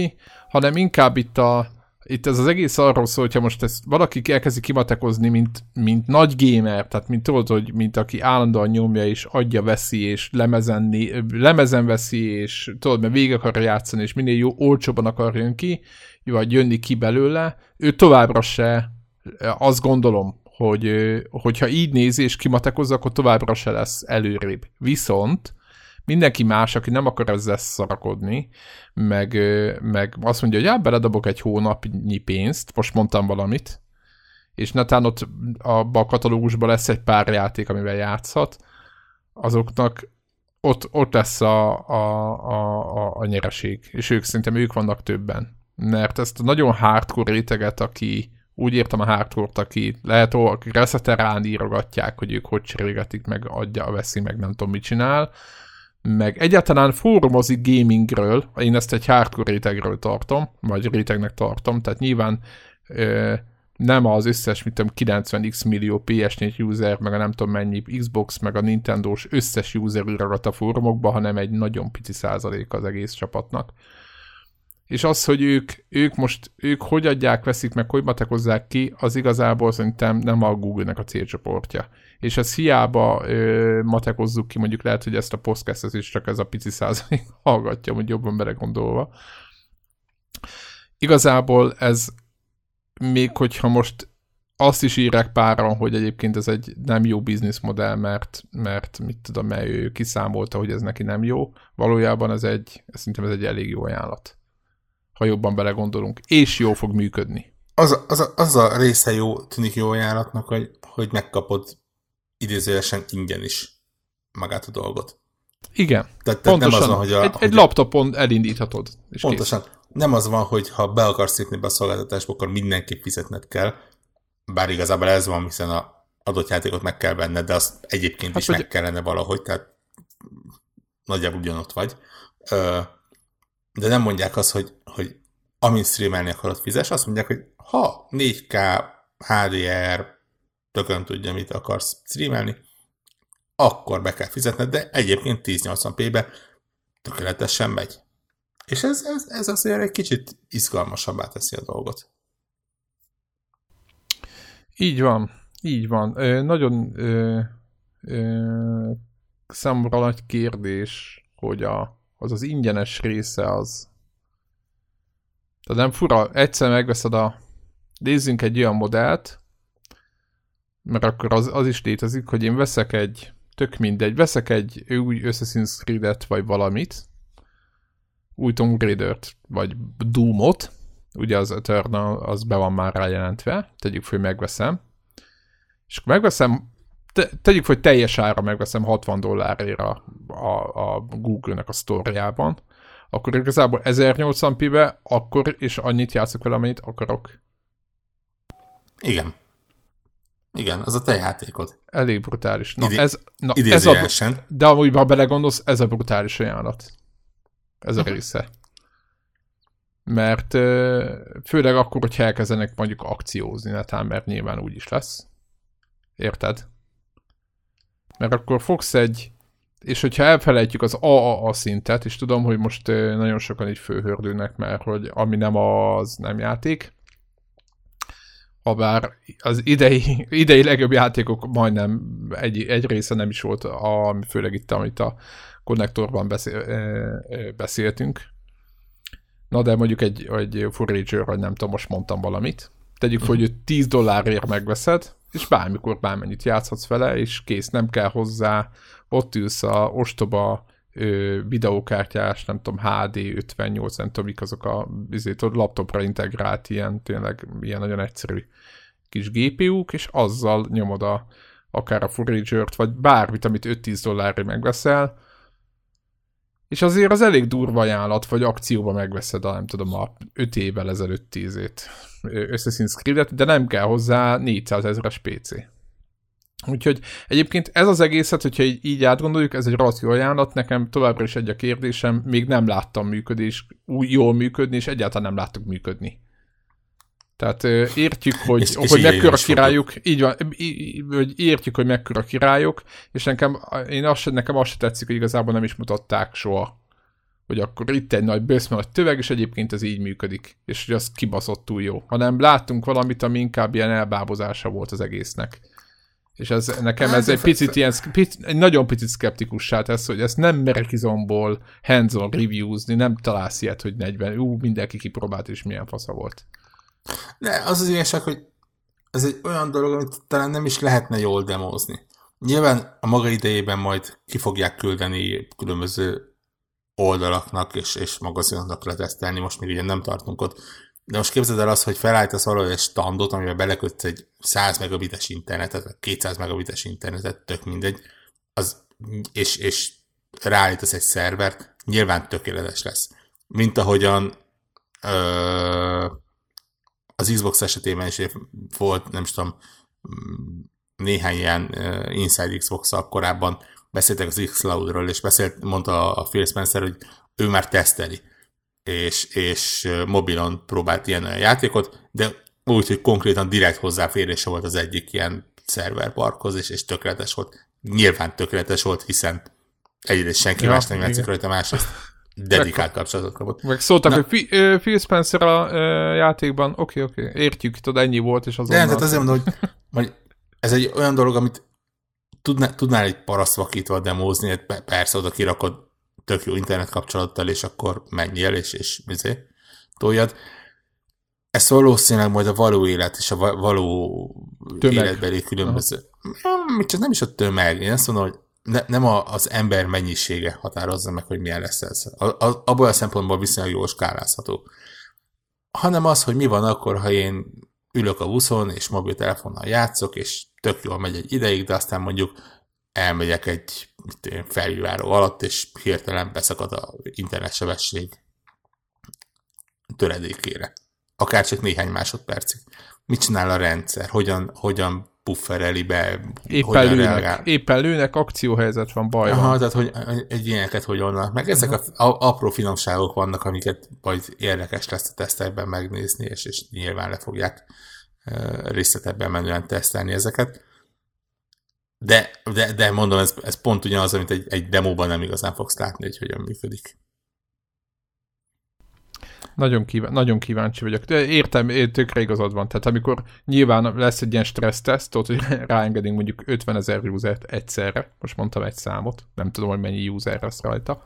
hanem inkább itt a, itt ez az egész arról szól, hogyha most ezt valaki elkezdi kimatekozni, mint, mint nagy gamer, tehát mint tudod, hogy mint aki állandóan nyomja és adja, veszi, és lemezenni, lemezen veszi, és tudod, mert végig akar játszani, és minél jó, olcsóban akar jön ki, vagy jönni ki belőle, ő továbbra se, azt gondolom, hogy hogyha így nézi és kimatekozza, akkor továbbra se lesz előrébb. Viszont mindenki más, aki nem akar ezzel szarakodni, meg, meg azt mondja, hogy já, beledobok egy hónapnyi pénzt, most mondtam valamit, és netán ott abban a katalógusban lesz egy pár játék, amivel játszhat, azoknak ott, ott lesz a, a, a, a, a nyereség, és ők szerintem ők vannak többen. Mert ezt a nagyon hardcore réteget, aki úgy értem a hardcore aki lehet, hogy reszeterán írogatják, hogy ők hogy cserélgetik, meg adja, veszi, meg nem tudom, mit csinál, meg egyáltalán fórumozik gamingről, én ezt egy hardcore rétegről tartom, vagy rétegnek tartom, tehát nyilván ö, nem az összes, mit tudom, 90x millió PS4 user, meg a nem tudom mennyi Xbox, meg a Nintendo-s összes user írogat a fórumokba, hanem egy nagyon pici százalék az egész csapatnak. És az, hogy ők, ők most, ők hogy adják, veszik meg, hogy matekozzák ki, az igazából szerintem nem a Google-nek a célcsoportja és ezt hiába ö, matekozzuk ki, mondjuk lehet, hogy ezt a podcastet is csak ez a pici százalék hallgatja, hogy jobban belegondolva. Igazából ez még hogyha most azt is írják páran, hogy egyébként ez egy nem jó bizniszmodell, mert, mert mit tudom, mert ő kiszámolta, hogy ez neki nem jó. Valójában ez egy, szerintem ez egy elég jó ajánlat. Ha jobban belegondolunk. És jó fog működni.
Az, az, az a része jó, tűnik jó ajánlatnak, hogy, hogy megkapod idézőjelesen ingyen is magát a dolgot.
Igen, tehát, tehát pontosan. Nem az van, hogy a, egy, hogy egy laptopon elindíthatod. És
pontosan. Kész. Nem az van, hogy ha be akarsz lépni be a szolgáltatásba, akkor mindenképp fizetned kell. Bár igazából ez van, hiszen a adott játékot meg kell venned, de azt egyébként hát, is hogy... meg kellene valahogy, tehát nagyjából ugyanott vagy. De nem mondják azt, hogy, hogy amint streamelni akarod fizes, azt mondják, hogy ha 4K, HDR, tökön tudja, mit akarsz streamelni, akkor be kell fizetned, de egyébként 1080p-be tökéletesen megy. És ez, ez, ez azért egy kicsit izgalmasabbá teszi a dolgot.
Így van, így van. Ö, nagyon ö, ö, számomra nagy kérdés, hogy a, az az ingyenes része az. Tehát nem fura, egyszer megveszed a... Nézzünk egy olyan modellt, mert akkor az, az is létezik, hogy én veszek egy, tök mindegy, veszek egy új Assassin's Creed-et, vagy valamit, új Tomb Raider-t, vagy Doom-ot, ugye az Eternal, az be van már rájelentve, tegyük föl, megveszem, és akkor megveszem, te, tegyük hogy teljes ára megveszem 60 dollárért a, a, a Google-nek a sztoriában, akkor igazából 1080p-be akkor és annyit játszok vele, amennyit akarok.
Igen. Igen, az a te játékod.
Elég brutális. Na,
Ide-
ez, na, ez a, de amúgy, ha belegondolsz, ez a brutális ajánlat. Ez a része. Mert főleg akkor, hogyha elkezdenek mondjuk akciózni, netán, mert nyilván úgy is lesz. Érted? Mert akkor fogsz egy, és hogyha elfelejtjük az AAA szintet, és tudom, hogy most nagyon sokan így főhördülnek, mert hogy ami nem az nem játék, habár az idei, idei legjobb játékok majdnem egy, egy része nem is volt, a, főleg itt, amit a konnektorban beszél, beszéltünk. Na de mondjuk egy, egy Forager, vagy nem tudom, most mondtam valamit. Tegyük fel, hogy 10 dollárért megveszed, és bármikor bármennyit játszhatsz vele, és kész, nem kell hozzá, ott ülsz a ostoba ö, videókártyás, nem tudom, HD 58, nem tudom, mik azok a bizét, laptopra integrált ilyen, tényleg ilyen nagyon egyszerű kis GPU-k, és azzal nyomod a, akár a Forager-t, vagy bármit, amit 5-10 dollárért megveszel, és azért az elég durva ajánlat, vagy akcióba megveszed a, nem tudom, a 5 évvel ezelőtt 10 ét Assassin's Creed-et, de nem kell hozzá 400 ezeres PC. Úgyhogy egyébként ez az egészet, hogyha így, így átgondoljuk, ez egy ració ajánlat, nekem továbbra is egy a kérdésem, még nem láttam működés, úgy jól működni, és egyáltalán nem láttuk működni. Tehát értjük, hogy,
És- és
hogy mekkora királyuk, így van, í- í- hogy értjük, hogy mekkora királyok, és nekem, én azt, se- nekem azt se tetszik, hogy igazából nem is mutatták soha, hogy akkor itt egy nagy bősz, nagy töveg, és egyébként ez így működik, és hogy az kibaszott túl jó. Hanem láttunk valamit, ami inkább ilyen elbábozása volt az egésznek. És ez, nekem
Hát,
ez egy picit ilyen, pic, egy nagyon picit szkeptikussá tesz, hogy ezt nem merek izomból hands-on reviewzni, nem találsz ilyet, hogy 40, ú, mindenki kipróbált, és milyen fasza volt.
De az az igazság, hogy ez egy olyan dolog, amit talán nem is lehetne jól demózni. Nyilván a maga idejében majd ki fogják küldeni különböző oldalaknak és, és magazinoknak letesztelni, most még ugye nem tartunk ott. De most képzeld el azt, hogy felállítasz valahogy egy standot, amiben belekötsz egy 100 megabites internetet, vagy 200 megabites internetet, tök mindegy, az, és, és ráállítasz egy szervert, nyilván tökéletes lesz. Mint ahogyan ö, az Xbox esetében is volt, nem is tudom, néhány ilyen uh, Inside xbox korábban. Beszéltek az xCloud-ról, és beszélt, mondta a Phil Spencer, hogy ő már teszteli, és, és mobilon próbált ilyen olyan játékot, de úgy, hogy konkrétan direkt hozzáférése volt az egyik ilyen szerverparkhoz, és, és tökéletes volt. Nyilván tökéletes volt, hiszen egyrészt senki
Ja,
más nem játszik rajta, másrészt dedikált kapcsolatot kapott.
Meg szóltak,
Na.
hogy Phil Spencer a játékban, oké, okay, oké, okay, értjük, tudod, ennyi volt, és azonnal...
tehát azért mondom, hogy, hogy ez egy olyan dolog, amit tudná, tudnál egy parasztvakítva demózni, hát pe- persze oda kirakod tök jó internet kapcsolattal, és akkor menjél, és, és izé, toljad. Ez valószínűleg majd a való élet és a va- való
Tömeg.
életbeli különböző. Nem, csak nem is a tömeg. Én azt mondom, hogy ne, nem a, az ember mennyisége határozza meg, hogy milyen lesz ez. A, a, abból a szempontból viszonylag jól skálázható. Hanem az, hogy mi van akkor, ha én ülök a buszon, és mobiltelefonnal játszok, és tök jól megy egy ideig, de aztán mondjuk elmegyek egy én, felhíváró alatt, és hirtelen beszakad a internetsebesség töredékére. Akár csak néhány másodpercig. Mit csinál a rendszer? Hogyan, hogyan puffereli be?
Éppen lőnek, éppen lőnek, akcióhelyzet van, baj van.
Aha, tehát hogy egy ilyeneket hogy onnan. Meg ezek a, a apró finomságok vannak, amiket majd érdekes lesz a tesztekben megnézni, és, és nyilván le fogják részletebben menően tesztelni ezeket. De, de, de mondom, ez, ez pont ugyanaz, amit egy, egy demóban nem igazán fogsz látni, hogy hogyan működik.
Nagyon, kíván, nagyon kíváncsi vagyok. Értem, tökre igazad van. Tehát amikor nyilván lesz egy ilyen stresszteszt, ott, hogy ráengedünk mondjuk 50 ezer usert egyszerre, most mondtam egy számot, nem tudom, hogy mennyi user lesz rajta,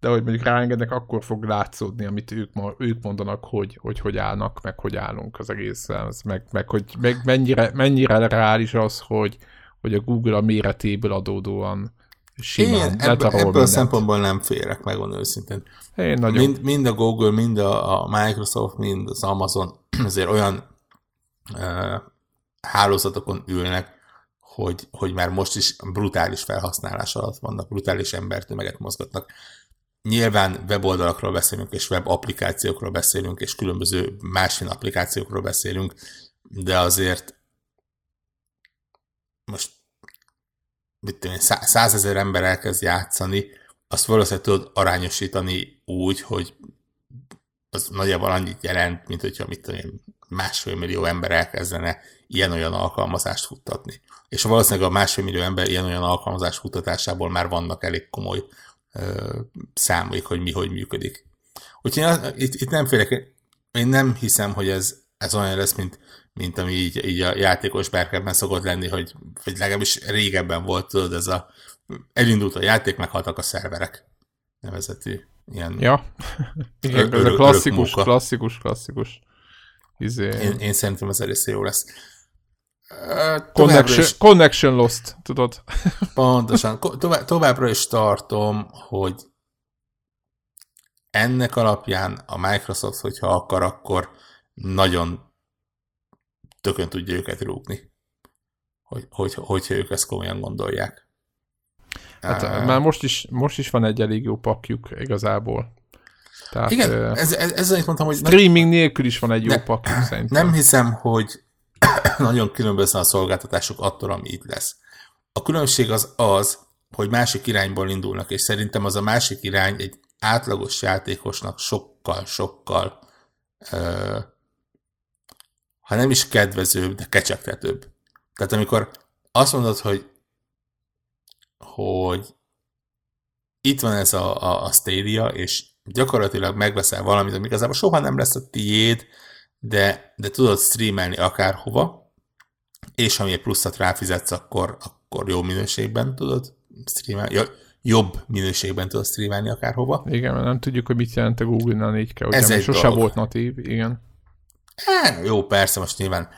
de hogy mondjuk ráengednek, akkor fog látszódni, amit ők, ők mondanak, hogy, hogy hogy állnak, meg hogy állunk az egészen, meg, meg hogy meg mennyire, mennyire reális az, hogy, hogy a Google a méretéből adódóan
simán Én ebből, ebből a szempontból nem férek, megmondom őszintén. Én nagyon... mind, mind a Google, mind a, a Microsoft, mind az Amazon azért olyan uh, hálózatokon ülnek, hogy, hogy már most is brutális felhasználás alatt vannak, brutális embertömeget mozgatnak. Nyilván weboldalakról beszélünk, és web applikációkról beszélünk, és különböző másfél applikációkról beszélünk, de azért most mit százezer ember elkezd játszani, azt valószínűleg tudod arányosítani úgy, hogy az nagyjából annyit jelent, mint hogyha mit tudom másfél millió ember elkezdene ilyen-olyan alkalmazást futtatni. És valószínűleg a másfél millió ember ilyen-olyan alkalmazás futtatásából már vannak elég komoly ö, számaik, hogy mi hogy működik. Úgyhogy itt, itt nem félek, én nem hiszem, hogy ez, ez olyan lesz, mint mint ami így, így a játékos berkebben szokott lenni, hogy vagy legalábbis régebben volt, tudod, ez a elindult a játék, meghaltak a szerverek nevezetű ilyen
ja. Igen, ez a klasszikus, klasszikus, klasszikus.
Izé... Én, én szerintem ez egész jó lesz.
Connection, is, connection lost, tudod?
Pontosan. Tovább, továbbra is tartom, hogy ennek alapján a Microsoft, hogyha akar, akkor nagyon tökön tudja őket rúgni. Hogy, hogy, hogyha ők ezt komolyan gondolják.
Hát uh, már most is, most is van egy elég jó pakjuk igazából.
Tehát, igen, uh, ez, ez, ez amit mondtam, hogy...
Streaming nem, nélkül is van egy jó ne, pakjuk szerintem.
Nem hiszem, hogy nagyon különböző a szolgáltatások attól, ami itt lesz. A különbség az az, hogy másik irányból indulnak, és szerintem az a másik irány egy átlagos játékosnak sokkal, sokkal uh, ha nem is kedvezőbb, de kecsegtetőbb. Tehát amikor azt mondod, hogy, hogy itt van ez a, a, a Stadia, és gyakorlatilag megveszel valamit, ami igazából soha nem lesz a tiéd, de, de tudod streamelni akárhova, és ha egy pluszat ráfizetsz, akkor, akkor jó minőségben tudod streamelni, jobb minőségben tudod streamelni akárhova.
Igen, mert nem tudjuk, hogy mit jelent a Google-nál 4K, ugye, Ez egy sose dolog. volt natív, igen.
Hát, jó, persze, most nyilván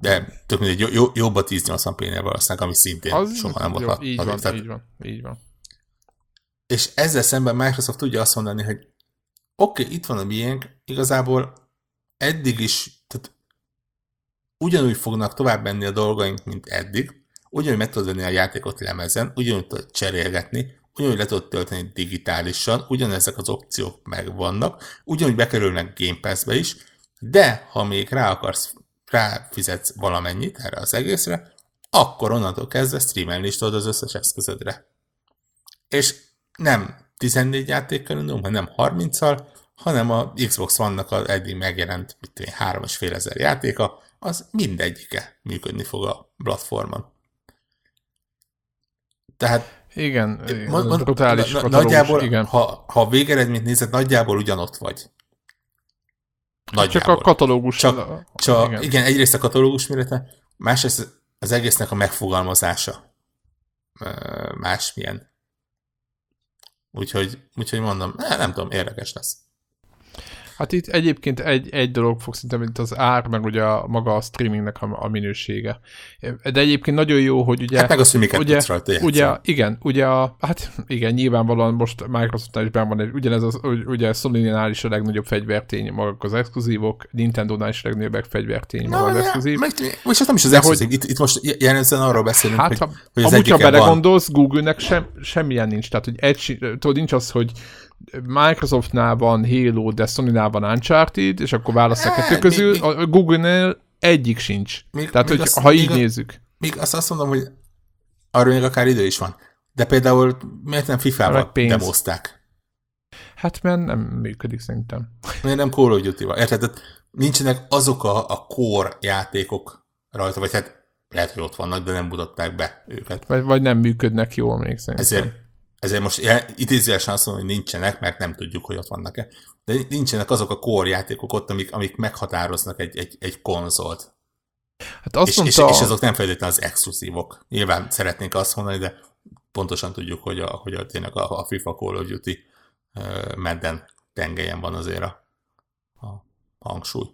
de tök mindegy, jó, jobb a 1080p-nél valószínűleg, ami szintén az soha nem volt.
Jó, így, van, tehát, így van, így van.
És ezzel szemben Microsoft tudja azt mondani, hogy oké, okay, itt van a miénk, igazából eddig is, tehát ugyanúgy fognak tovább menni a dolgaink, mint eddig, ugyanúgy meg tudod venni a játékot lemezen, ugyanúgy tudod cserélgetni, ugyanúgy le tudod tölteni digitálisan, ugyanezek az opciók megvannak, ugyanúgy bekerülnek Game Pass-be is, de ha még rá akarsz, ráfizetsz valamennyit erre az egészre, akkor onnantól kezdve streamelni is tudod az összes eszközödre. És nem 14 játékkal indulunk, hanem 30-al, hanem a Xbox vannak az eddig megjelent, mit tudom, 3,5 ezer játéka, az mindegyike működni fog a platformon. Tehát
igen, mond, brutális
na, nagyjából, igen. Ha, ha a végeredményt nézed, nagyjából ugyanott vagy.
Nagyjából. Csak a katalógus.
Csak, csak igen. igen, egyrészt a katalógus mérete, másrészt az egésznek a megfogalmazása másmilyen. Úgyhogy, úgyhogy mondom, nem, nem tudom, érdekes lesz.
Hát itt egyébként egy, egy dolog fog szinte, mint az ár, meg ugye a, maga a streamingnek a, a minősége. De egyébként nagyon jó, hogy ugye...
Hát meg az, hogy miket
ugye, rajta ugye, igen, ugye a, hát igen, nyilvánvalóan most Microsoftnál is benn van, egy, ugyanez az, ugye Sony-nál is a legnagyobb fegyvertény maguk az exkluzívok, Nintendo-nál is a legnagyobb fegyvertény maga az exkluzív.
Meg, most ez nem is az exkluzív, itt, itt most jelenleg arról beszélünk, hát, hogy, hogy az
amúgy, ha belegondolsz, Google-nek sem, semmilyen nincs, tehát hogy egy, tudod, nincs az, hogy Microsoftnál van Halo, de Sony-nál van Uncharted, és akkor választják kettő közül, még, a Google-nél egyik sincs. Még, Tehát, még hogy azt, ha így még nézzük.
Még azt, azt mondom, hogy arra még akár idő is van. De például miért nem FIFA-val demozták?
Hát mert nem működik szerintem.
Miért nem Call of Duty-val? Érted? Tehát nincsenek azok a, a core játékok rajta, vagy hát lehet, hogy ott vannak, de nem mutatták be őket.
Vagy, vagy nem működnek jól még szerintem.
Ezért ezért most idézőesen azt mondom, hogy nincsenek, mert nem tudjuk, hogy ott vannak-e, de nincsenek azok a core játékok ott, amik, amik meghatároznak egy, egy, egy konzolt. Hát azt és, mondta... és, és azok nem feltétlenül az exkluzívok. Nyilván szeretnénk azt mondani, de pontosan tudjuk, hogy a, hogy a, tényleg a, a FIFA Call of Duty uh, medden tengelyen van azért a, a hangsúly.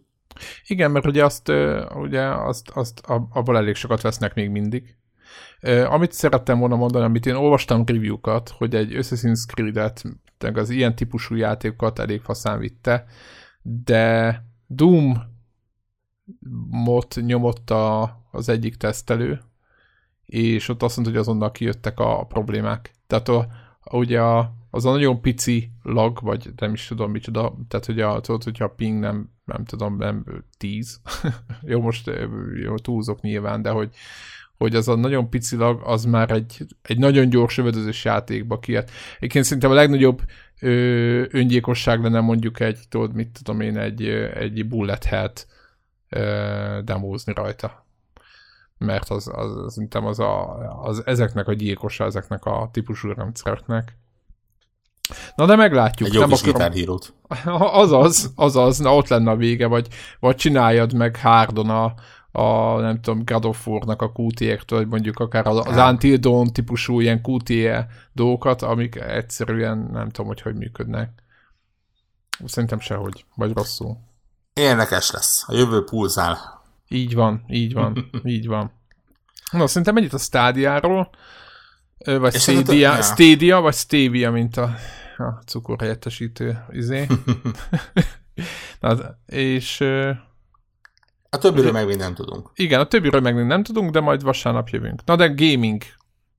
Igen, mert ugye azt, ugye azt, azt abból elég sokat vesznek még mindig. Amit szerettem volna mondani, amit én olvastam review-kat, hogy egy Assassin's Creed-et, az ilyen típusú játékokat elég faszán vitte, de Doom mot nyomott a, az egyik tesztelő, és ott azt mondta, hogy azonnal kijöttek a problémák. Tehát a, ugye a, az a nagyon pici lag, vagy nem is tudom micsoda, tehát hogy a, tudod, hogyha a ping nem, nem tudom, nem 10, jó, most jó, túlzok nyilván, de hogy, hogy az a nagyon pici lag, az már egy, egy nagyon gyors övödözős játékba kijött. Egyébként szerintem a legnagyobb ö, öngyilkosság lenne mondjuk egy, tudod, mit tudom én, egy, egy bullet head demózni rajta. Mert az, az, szerintem az, a, az ezeknek a gyilkosa, ezeknek a típusú rendszereknek. Na de meglátjuk.
Egy jó nem akarom...
Azaz, azaz, na ott lenne a vége, vagy, vagy csináljad meg Hárdon a, a nem tudom, God of War-nak a QTE-től, vagy mondjuk akár az, Until Dawn típusú ilyen QTE dolgokat, amik egyszerűen nem tudom, hogy hogy működnek. Szerintem sehogy, vagy rosszul.
Érdekes lesz. A jövő pulzál.
Így van, így van, így van. Na, szerintem ennyit a stádiáról, vagy Stadia, ja. Stadia, vagy Stevia, mint a, a cukorhelyettesítő izé. Na, és...
A többiről meg még nem tudunk.
Igen, a többiről meg még nem tudunk, de majd vasárnap jövünk. Na de gaming.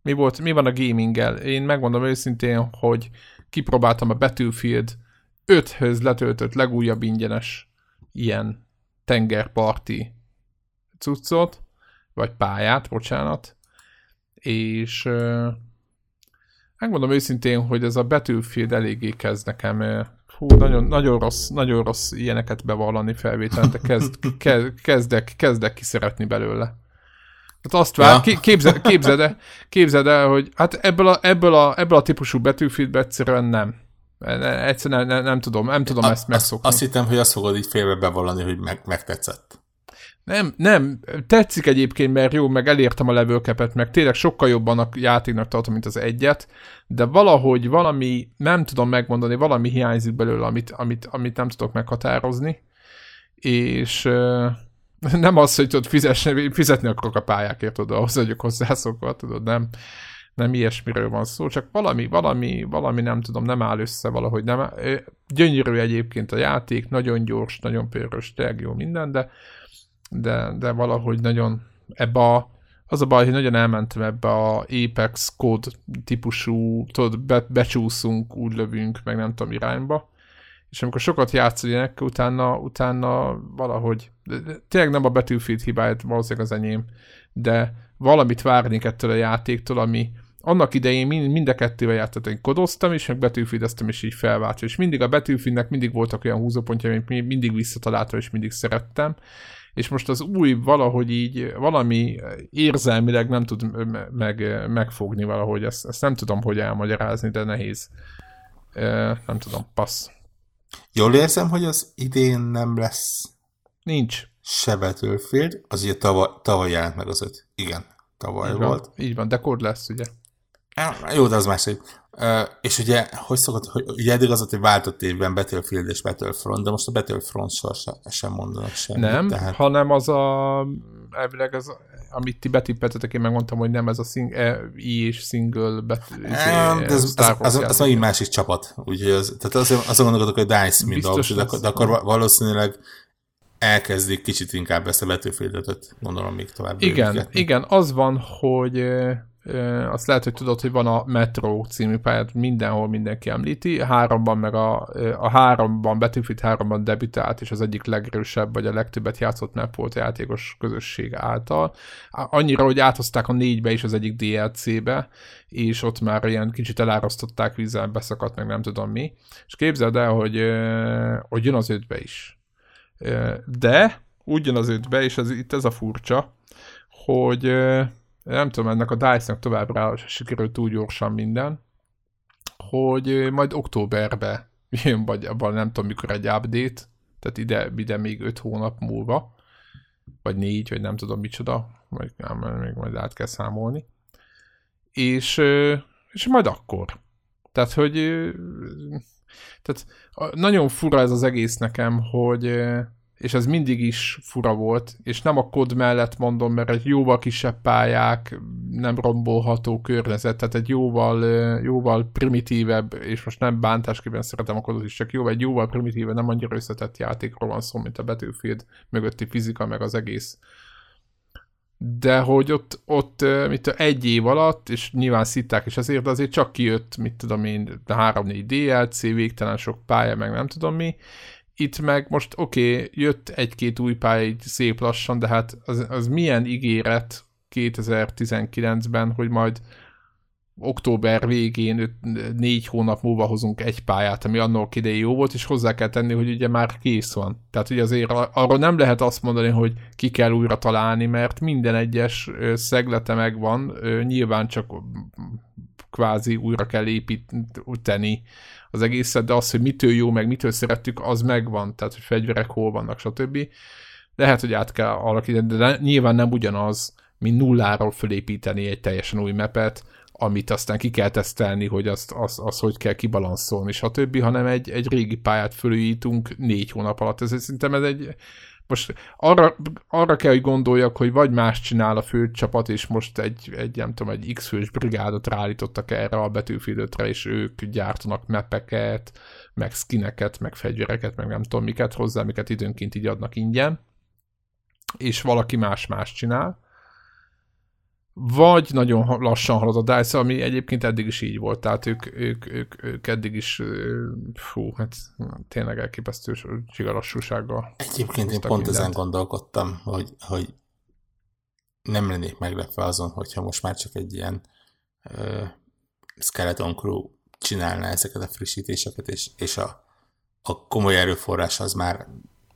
Mi, volt, mi van a gaminggel? Én megmondom őszintén, hogy kipróbáltam a Battlefield 5-höz letöltött legújabb ingyenes ilyen tengerparti cuccot, vagy pályát, bocsánat, és megmondom őszintén, hogy ez a Battlefield eléggé kezd nekem hú, nagyon, nagyon, rossz, nagyon rossz ilyeneket bevallani felvételen, de kezd, ke, kezdek, kezdek szeretni belőle. Tehát azt vár, ja. képzeld, képzeld, el, képzeld el, hogy hát ebből a, ebből a, ebből a típusú Battlefield egyszerűen nem. Egyszerűen nem, nem, nem tudom, nem tudom a, ezt megszokni.
Azt, azt hittem, hogy azt fogod így félbe bevallani, hogy meg, megtetszett.
Nem, nem, tetszik egyébként, mert jó, meg elértem a level cap meg tényleg sokkal jobban a játéknak tartom, mint az egyet, de valahogy valami, nem tudom megmondani, valami hiányzik belőle, amit, amit, amit nem tudok meghatározni, és euh, nem az, hogy tudod fizetni, fizetni akarok a pályákért, tudod, ahhoz vagyok hozzászokva, tudod, nem, nem ilyesmiről van szó, csak valami, valami, valami nem tudom, nem áll össze valahogy, nem, gyönyörű egyébként a játék, nagyon gyors, nagyon pörös, jó minden, de de, de valahogy nagyon ebbe a, az a baj, hogy nagyon elmentem ebbe a Apex kód típusú, tudod, be, becsúszunk, úgy lövünk, meg nem tudom irányba, és amikor sokat játszol ilyenekkel, utána, utána valahogy, de, de, tényleg nem a Battlefield hibáját, valószínűleg az enyém, de valamit várnék ettől a játéktól, ami annak idején mind, mind a kettővel játszottam, kodoztam is, meg betűfideztem is így felváltva, és mindig a betűfidnek mindig voltak olyan húzópontja, amit mindig visszataláltam, és mindig szerettem, és most az új valahogy így, valami érzelmileg nem tud meg, megfogni valahogy, ezt, ezt nem tudom, hogy elmagyarázni, de nehéz. Nem tudom, passz.
Jól érzem, hogy az idén nem lesz
Nincs.
Se Battlefield, az ugye tavaly, tavaly jelent meg az öt. Igen, tavaly
így
volt.
Van, így van, de kod lesz, ugye?
Jó, de az más, hogy Uh, és ugye, hogy szokott, hogy ugye eddig az hogy váltott évben Battlefield és Battlefront, de most a Battlefront sorsa sem mondanak semmit.
Nem, tehát... hanem az a, elvileg az, amit ti betippeltetek, én megmondtam, hogy nem ez a szing, e, I és single bet,
um, de ez, az, az, az, az megint másik csapat, úgyhogy az, tehát az, azon gondolkodok, hogy DICE mind dolgos, de, de akkor valószínűleg elkezdik kicsit inkább ezt a Battlefield-et, gondolom még tovább.
Igen, igen, az van, hogy azt lehet, hogy tudod, hogy van a Metro című pályát, mindenhol mindenki említi, háromban meg a, a háromban, Battlefield háromban debütált, és az egyik legerősebb, vagy a legtöbbet játszott map volt a játékos közösség által. Annyira, hogy áthozták a négybe is az egyik DLC-be, és ott már ilyen kicsit elárasztották vízzel, beszakadt, meg nem tudom mi. És képzeld el, hogy, hogy jön az ötbe is. De úgy jön az ötbe, és ez, itt ez a furcsa, hogy nem tudom, ennek a DICE-nak továbbra sikerült túl gyorsan minden, hogy majd októberbe jön, vagy abban nem tudom mikor egy update, tehát ide, ide még 5 hónap múlva, vagy 4, vagy nem tudom micsoda, vagy nem, még majd át kell számolni. És, és majd akkor. Tehát, hogy tehát nagyon fura ez az egész nekem, hogy és ez mindig is fura volt, és nem a kod mellett mondom, mert egy jóval kisebb pályák, nem rombolható környezet, tehát egy jóval, jóval primitívebb, és most nem bántásképpen szeretem a kodot is, csak jó, egy jóval primitívebb, nem annyira összetett játékról van szó, mint a Battlefield mögötti fizika, meg az egész. De hogy ott, ott mit egy év alatt, és nyilván szitták is azért, de azért csak kijött, mit tudom én, 3-4 DLC, végtelen sok pálya, meg nem tudom mi, itt meg most oké, okay, jött egy-két új pálya így szép lassan, de hát az, az milyen ígéret 2019-ben, hogy majd október végén, négy hónap múlva hozunk egy pályát, ami annak idején jó volt, és hozzá kell tenni, hogy ugye már kész van. Tehát ugye azért arról nem lehet azt mondani, hogy ki kell újra találni, mert minden egyes szeglete megvan, nyilván csak kvázi újra kell építeni az egészet, de az, hogy mitől jó, meg mitől szerettük, az megvan, tehát hogy fegyverek hol vannak, stb. Lehet, hogy át kell alakítani, de nyilván nem ugyanaz, mint nulláról fölépíteni egy teljesen új mepet, amit aztán ki kell tesztelni, hogy azt, azt, azt hogy kell kibalanszolni, stb., hanem egy, egy régi pályát fölújítunk négy hónap alatt. Ez szerintem ez egy, most arra, arra kell, hogy gondoljak, hogy vagy más csinál a főcsapat, és most egy, egy nem tudom, egy X-fős brigádot ráállítottak erre a betűfidőtre, és ők gyártanak mepeket, meg skineket, meg fegyvereket, meg nem tudom miket hozzá, miket időnként így adnak ingyen, és valaki más-más csinál, vagy nagyon lassan halad a DICE, ami egyébként eddig is így volt, tehát ők, ők, ők, ők eddig is, fú, hát tényleg elképesztő csigalassúsággal.
Egyébként én pont mindent. ezen gondolkodtam, hogy, hogy nem lennék meglepve azon, hogyha most már csak egy ilyen uh, Skeleton Crew csinálna ezeket a frissítéseket, és, és a, a komoly erőforrás az már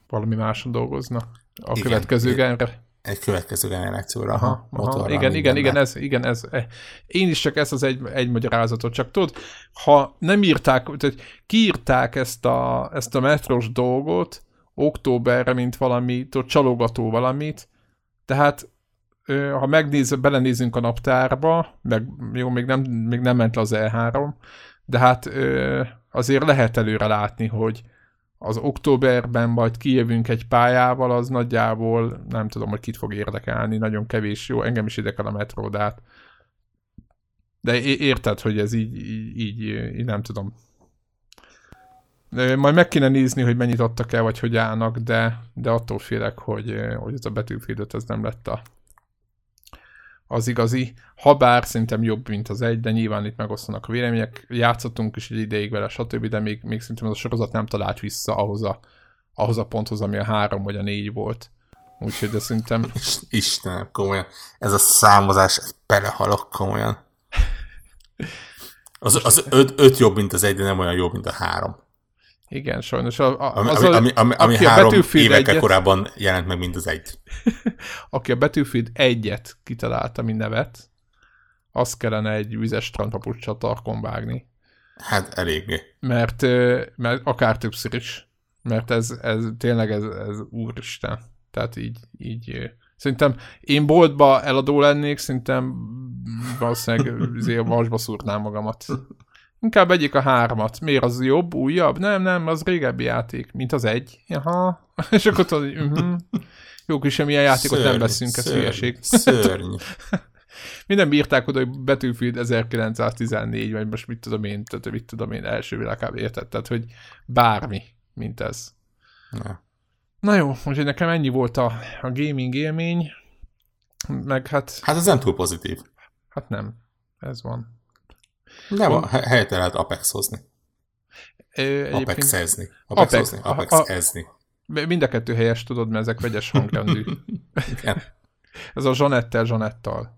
valami máson dolgozna a igen, következő genre
egy következő generációra. Aha,
aha, igen, igen, igen, ez, igen, ez. Eh, én is csak ezt az egy, egy magyarázatot, csak tudod, ha nem írták, tehát kiírták ezt a, ezt a metros dolgot októberre, mint valami, tudod, csalogató valamit, tehát ha megnéz, belenézünk a naptárba, meg jó, még nem, még nem ment le az E3, de hát azért lehet előre látni, hogy az októberben majd kijövünk egy pályával, az nagyjából nem tudom, hogy kit fog érdekelni, nagyon kevés, jó, engem is érdekel a metródát. De érted, hogy ez így, így, így, nem tudom. Majd meg kéne nézni, hogy mennyit adtak el, vagy hogy állnak, de, de attól félek, hogy, hogy ez a betűfédőt ez nem lett a, az igazi, ha bár szerintem jobb, mint az egy, de nyilván itt megosztanak a vélemények, játszottunk is egy ideig vele, stb., de még, még szerintem az a sorozat nem talált vissza ahhoz a, ahhoz a ponthoz, ami a három vagy a négy volt. Úgyhogy de szerintem...
Istenem, komolyan. Ez a számozás, ez belehalok komolyan. Az, az öt, öt jobb, mint az egy, de nem olyan jobb, mint a három.
Igen, sajnos. A,
a, ami, az ami, ami, ami, ami három évekkel egyet, korábban jelent meg, mint az egy.
aki a Battlefield egyet kitalálta, mint nevet, az kellene egy vizes strandpapucsal tarkon vágni.
Hát eléggé.
Mert, mert akár többször is. Mert ez, ez tényleg ez, ez úristen. Tehát így, így Szerintem én boltba eladó lennék, szerintem valószínűleg azért vasba szúrnám magamat. Inkább egyik a hármat. Miért az jobb, újabb? Nem, nem, az régebbi játék, mint az egy. Jaha. És akkor tudod, uh-huh. Jó kis semmilyen játékot szörny, nem veszünk, ez szörny, hülyeség.
Szörny.
Minden bírták oda, hogy Battlefield 1914, vagy most mit tudom én, tehát mit tudom én, első világában érted, tehát hogy bármi, mint ez. Na. Na jó, úgyhogy nekem ennyi volt a, a gaming élmény, meg hát...
Hát ez nem túl pozitív.
Hát nem, ez van.
Nem, a helyette lehet Apex-hozni. Apex-ezni. Apex-hozni, Apex-ezni.
Mind a kettő helyes, tudod, mert ezek vegyes hangrendű. Igen. Ez a Zsanettel, Zsanettal.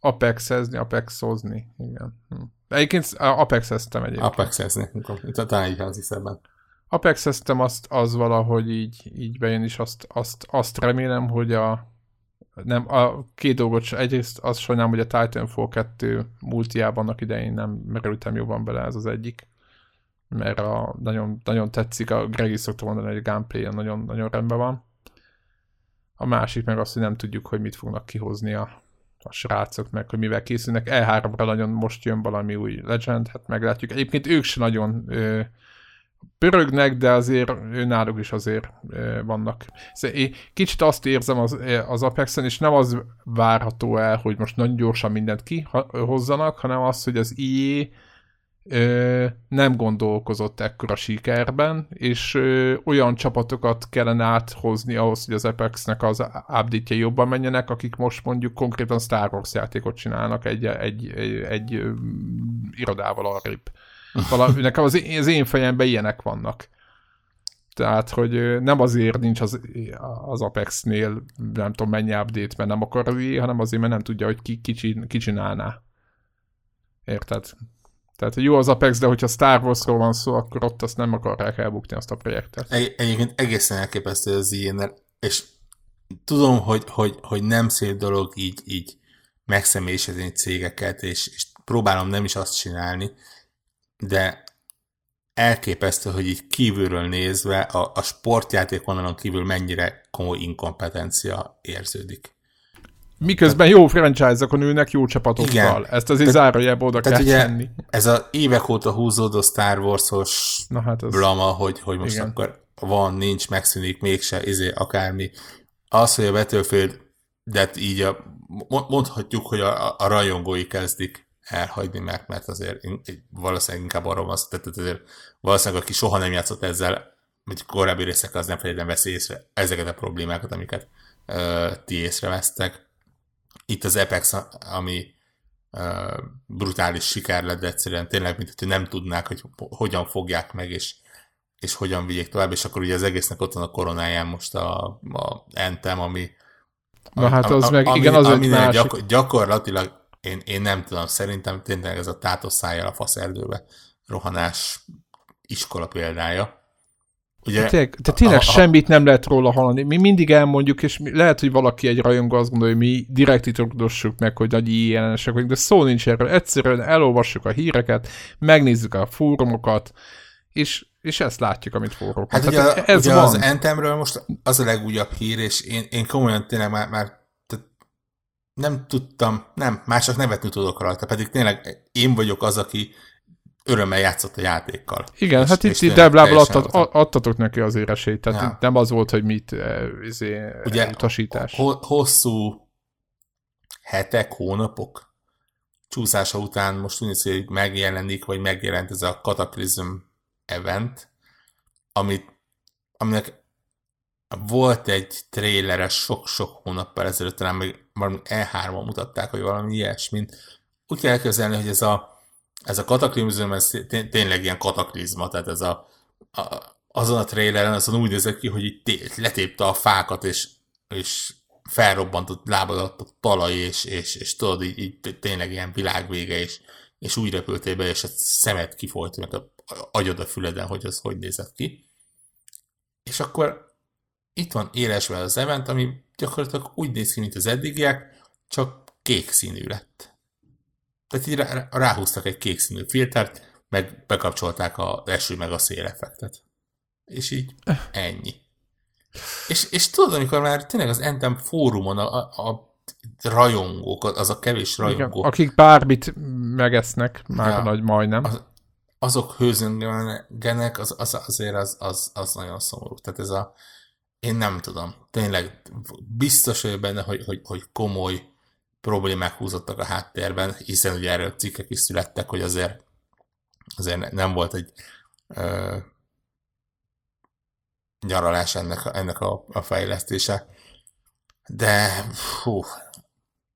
Apex-ezni, Apex-hozni. Igen. Hm. Egyébként Apex-eztem egyébként.
Apex-ezni. Talán így az hiszemben.
Apex-eztem azt, az valahogy így, így bejön, is azt, azt, azt remélem, hogy a nem, a két dolgot, egyrészt azt sajnálom, hogy a Titanfall 2 multiában annak idején nem merültem jobban bele, ez az egyik. Mert a, nagyon, nagyon tetszik, a Greg is szokta mondani, hogy a gameplay nagyon, nagyon rendben van. A másik meg az, hogy nem tudjuk, hogy mit fognak kihozni a, a srácok, meg hogy mivel készülnek. E3-ra nagyon most jön valami új Legend, hát meglátjuk. Egyébként ők se nagyon ö, pörögnek, de azért náluk is azért vannak. Szóval én kicsit azt érzem az, az Apexen, és nem az várható el, hogy most nagyon gyorsan mindent kihozzanak, hanem az, hogy az IE nem gondolkozott ekkora sikerben, és olyan csapatokat kellene áthozni ahhoz, hogy az Apexnek az update jobban menjenek, akik most mondjuk konkrétan Star Wars játékot csinálnak egy, egy, egy, egy irodával arrébb. Valami, nekem az, én, az én fejemben ilyenek vannak. Tehát, hogy nem azért nincs az, az Apex-nél, nem tudom mennyi update, mert nem akar az hanem azért, mert nem tudja, hogy ki, ki, ki csinálná. Érted? Tehát jó az Apex, de hogyha Star Wars-ról van szó, akkor ott azt nem akarják elbukni azt a projektet.
Egy, egyébként egészen elképesztő az ilyen, és tudom, hogy, hogy, hogy nem szép dolog így, így megszemélyisedni cégeket, és, és próbálom nem is azt csinálni, de elképesztő, hogy így kívülről nézve a, a sportjáték vonalon kívül mennyire komoly inkompetencia érződik.
Miközben jó franchise-okon ülnek jó csapatokkal. Igen. Ezt azért zárójelbe oda kell ugye tenni.
Ez a évek óta húzódó Star Wars-os Na hát az... blama, hogy, hogy most Igen. akkor van, nincs, megszűnik, mégse, izé, akármi. Az, hogy a Battlefield, de így a, mondhatjuk, hogy a, a rajongói kezdik elhagyni, mert, mert azért valószínűleg inkább arról van szó, tehát azért valószínűleg aki soha nem játszott ezzel, vagy korábbi részek az nem feltétlenül veszi észre ezeket a problémákat, amiket ö, ti észrevesztek. Itt az Apex, ami ö, brutális siker lett, de egyszerűen tényleg, mint hogy nem tudnák, hogy hogyan fogják meg, és, és hogyan vigyék tovább, és akkor ugye az egésznek ott van a koronáján most a, a Anthem, ami
Na hát az a, meg, ami, igen, az egy másik.
Gyakor, gyakorlatilag én, én nem tudom, szerintem tényleg ez a tátoszájjal a faszerdőbe rohanás iskola példája.
Ugye, te, tényleg, te tényleg a, a, semmit nem lehet róla hallani. Mi mindig elmondjuk, és mi, lehet, hogy valaki egy rajongó azt gondolja, hogy mi direkt itt meg, hogy nagy jelenesek vagyunk, de szó nincs erről. Egyszerűen elolvassuk a híreket, megnézzük a fórumot, és, és ezt látjuk, amit fórumok.
Hát ugye, ez ugye van. az Entemről most az a legújabb hír, és én, én komolyan tényleg már, már nem tudtam, nem, már csak nevetni tudok rajta, pedig tényleg én vagyok az, aki örömmel játszott a játékkal.
Igen, és, hát itt, itt Deblával adtat, adtatok neki azért esélyt, tehát ja. nem az volt, hogy mit eh, izé, Ugye, utasítás.
Ho- hosszú hetek, hónapok csúszása után most úgy hogy megjelenik, vagy megjelent ez a Cataclysm event, amit, aminek volt egy tréleres sok-sok hónappal ezelőtt, talán még valami E3-on mutatták, hogy valami ilyesmint. Úgy kell elképzelni, hogy ez a, ez a kataklizm, ez tényleg ilyen kataklizma, tehát ez a, a azon a traileren azon úgy nézett ki, hogy itt letépte a fákat, és, és felrobbantott lábadat a talaj, és, és, és tudod, így, így tényleg ilyen világvége, és, és úgy repültél be, és a szemed kifolyt, meg a agyad a füleden, hogy az hogy nézett ki. És akkor itt van élesve az event, ami gyakorlatilag úgy néz ki, mint az eddigiek, csak kék színű lett. Tehát így rá, ráhúztak egy kék színű filtert, meg bekapcsolták a eső meg a széleffektet. És így ennyi. És, és tudod, amikor már tényleg az Entem fórumon a, a, a rajongók, az a kevés rajongó.
Igen, akik bármit megesznek, már ja, nagy majdnem.
Az, azok hőzöngenek, az, az, azért az, az, az nagyon szomorú. Tehát ez a, én nem tudom. Tényleg biztos vagyok benne, hogy, hogy, hogy komoly problémák húzottak a háttérben, hiszen ugye erről cikkek is születtek, hogy azért, azért nem volt egy ö, nyaralás ennek, ennek a, a fejlesztése. De hú,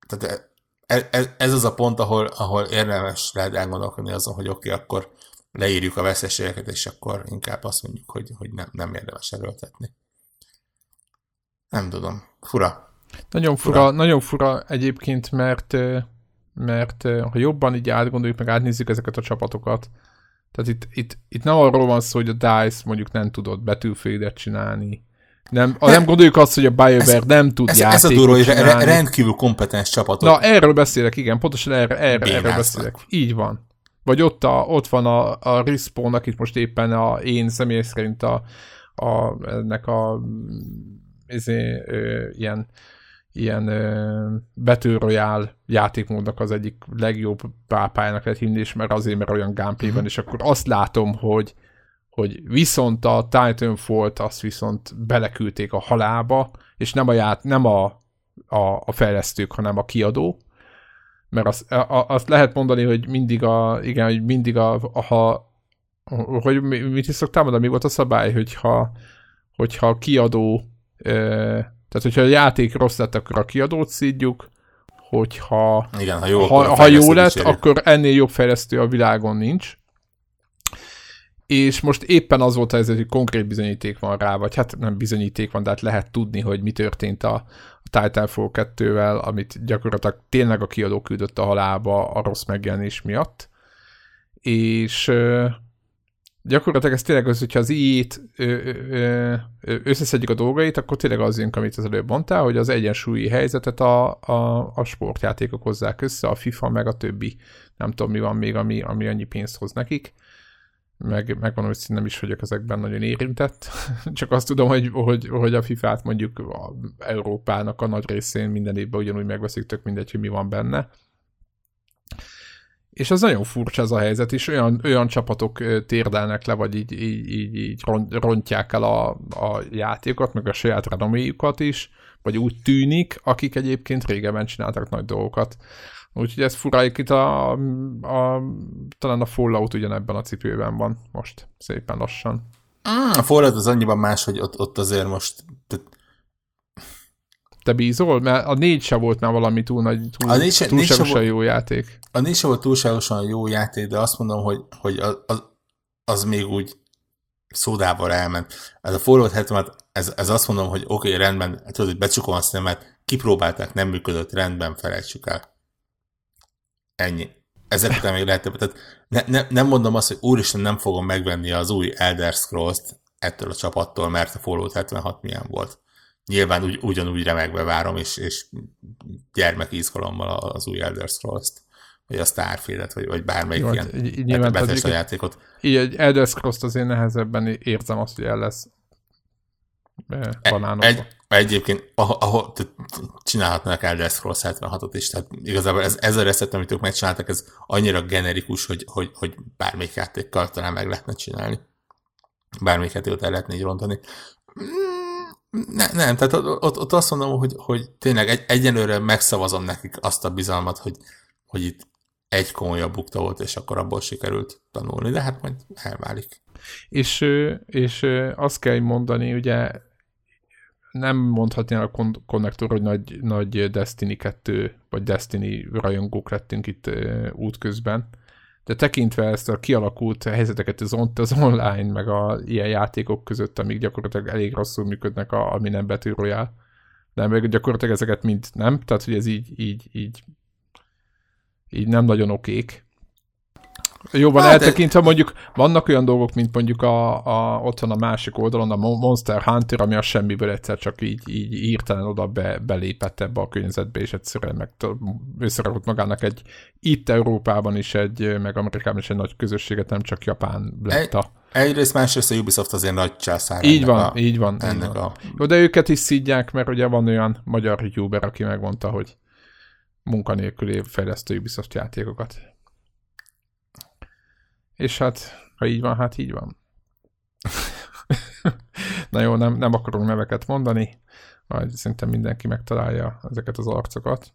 tehát ez, e, ez az a pont, ahol, ahol érdemes lehet elgondolkodni azon, hogy oké, okay, akkor leírjuk a veszélyeket, és akkor inkább azt mondjuk, hogy, hogy nem, nem érdemes erőltetni. Nem tudom. Fura.
Nagyon fura, fura, nagyon fura egyébként, mert, mert ha jobban így átgondoljuk, meg átnézzük ezeket a csapatokat, tehát itt, itt, itt nem arról van szó, hogy a DICE mondjuk nem tudott betűfédet csinálni, Nem, a nem gondoljuk azt, hogy a BioWare nem tud
ez,
játékot
ez a durva, hogy rendkívül kompetens csapatot.
Na, erről beszélek, igen, pontosan erre, erre, erről beszélek. Így van. Vagy ott, a, ott van a, a Respawn, akit most éppen a, én személy szerint a, a, ennek a ezé, ö, ilyen ilyen ö, Royale játékmódnak az egyik legjobb pápájának lehet hinni, és mert azért, mert olyan gameplay van, uh-huh. és akkor azt látom, hogy hogy viszont a Titanfall-t azt viszont beleküldték a halába, és nem a, ját, nem a, a, a fejlesztők, hanem a kiadó, mert azt, a, azt lehet mondani, hogy mindig a, igen, hogy mindig a, a ha, hogy mit is szoktál mondani, mi volt a szabály, hogyha, hogyha a kiadó, tehát hogyha a játék rossz lett, akkor a kiadót szídjuk, hogyha
Igen, ha jó,
ha, ha jó lett, akkor ennél jobb fejlesztő a világon nincs, és most éppen az volt ez, hogy konkrét bizonyíték van rá, vagy hát nem bizonyíték van, de hát lehet tudni, hogy mi történt a, a Titanfall 2-vel, amit gyakorlatilag tényleg a kiadó küldött a halálba a rossz megjelenés miatt. És gyakorlatilag ez tényleg az, hogyha az i-t összeszedjük a dolgait, akkor tényleg az jön, amit az előbb mondtál, hogy az egyensúlyi helyzetet a, a, a sportjátékok hozzák össze, a FIFA meg a többi, nem tudom mi van még, ami, ami annyi pénzt hoz nekik. Meg, megmondom, hogy nem is vagyok ezekben nagyon érintett, csak azt tudom, hogy, hogy, hogy a FIFA-t mondjuk a Európának a nagy részén minden évben ugyanúgy megveszik, tök mindegy, hogy mi van benne. És az nagyon furcsa ez a helyzet, és olyan, olyan csapatok térdelnek le, vagy így, így, így, így rontják el a, a játékokat, meg a saját renoméjukat is, vagy úgy tűnik, akik egyébként régebben csináltak nagy dolgokat. Úgyhogy ez furájuk itt a, a, talán a Fallout ugyanebben a cipőben van most, szépen lassan.
Mm, a Fallout az annyiban más, hogy ott, ott azért most...
Te bízol? Mert a négy se volt már valami túl nagy, túl, a négy se, túlságosan négy jó játék.
A négy se volt túlságosan jó játék, de azt mondom, hogy, hogy az, az, az még úgy szódával elment. Ez a Fallout 70 ez, ez azt mondom, hogy oké, okay, rendben, tudod, hogy becsukom a szemet, kipróbálták, nem működött, rendben, felejtsük el. Ennyi. Ezek után még lehet Tehát ne, ne, nem mondom azt, hogy úristen nem fogom megvenni az új Elder Scrolls-t ettől a csapattól, mert a Fallout 76 milyen volt. Nyilván ugy, ugyanúgy remegve várom, és, és gyermek izgalommal az új Elder Scrolls-t vagy a Starfield-et, vagy, vagy bármelyik Jó, ilyen nyilván a játékot.
Így egy Elder Scrolls-t azért nehezebben érzem azt, hogy el lesz
banánokba. Egy, egyébként ahol csinálhatnak Elder Scrolls 76-ot is, tehát igazából ez, ez a recept, amit ők megcsináltak, ez annyira generikus, hogy, hogy, hogy bármelyik játékkal talán meg lehetne csinálni. Bármelyik játékot el lehetne így rontani. Mm, ne, nem, tehát ott, ott azt mondom, hogy, hogy tényleg egy, egyenlőre megszavazom nekik azt a bizalmat, hogy, hogy itt egy komolyabb bukta volt, és akkor abból sikerült tanulni, de hát majd elválik.
És, és azt kell mondani, ugye nem mondhatni a kon- konnektor, hogy nagy, nagy Destiny 2 vagy Destiny rajongók lettünk itt útközben, de tekintve ezt a kialakult helyzeteket az, on- az online, meg a ilyen játékok között, amik gyakorlatilag elég rosszul működnek, a, ami nem betűrojál, de meg gyakorlatilag ezeket mind nem, tehát hogy ez így, így, így, így nem nagyon okék, Jobban hát eltekintve mondjuk vannak olyan dolgok, mint mondjuk a, a, ott van a másik oldalon a Monster Hunter, ami a semmiből egyszer csak így, így írtelen oda be, belépett ebbe a környezetbe, és egyszerűen meg összerakott magának egy itt Európában is egy, meg Amerikában is egy nagy közösséget, nem csak Japán lett a...
Egyrészt, másrészt a Ubisoft azért nagy császár.
Így van, a, így van. Ennek így van. A... Jó, de őket is szídják, mert ugye van olyan magyar youtuber, aki megmondta, hogy munkanélküli fejlesztő Ubisoft játékokat. És hát, ha így van, hát így van. Na jó, nem, nem akarunk neveket mondani, majd szerintem mindenki megtalálja ezeket az arcokat.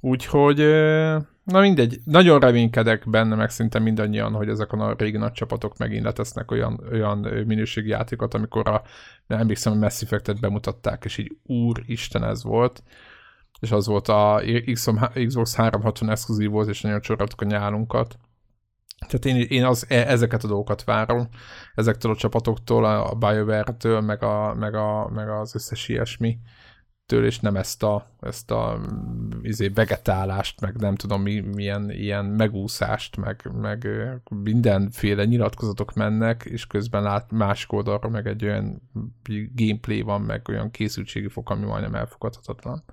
Úgyhogy, na mindegy, nagyon reménykedek benne, meg szinte mindannyian, hogy ezek a régi nagy csapatok megint letesznek olyan, olyan minőségi játékot, amikor a, nem emlékszem, hogy Mass Effect-et bemutatták, és így úristen ez volt, és az volt a Xbox 360 exkluzív volt, és nagyon csoroltuk a nyálunkat. Tehát én, én az, e, ezeket a dolgokat várom, ezektől a csapatoktól, a BioWare-től, meg, a, meg, a, meg az összes ilyesmi től, és nem ezt a, ezt a izé, vegetálást, meg nem tudom mi, milyen ilyen megúszást, meg, meg mindenféle nyilatkozatok mennek, és közben lát másik oldalra meg egy olyan gameplay van, meg olyan készültségi fok, ami majdnem elfogadhatatlan.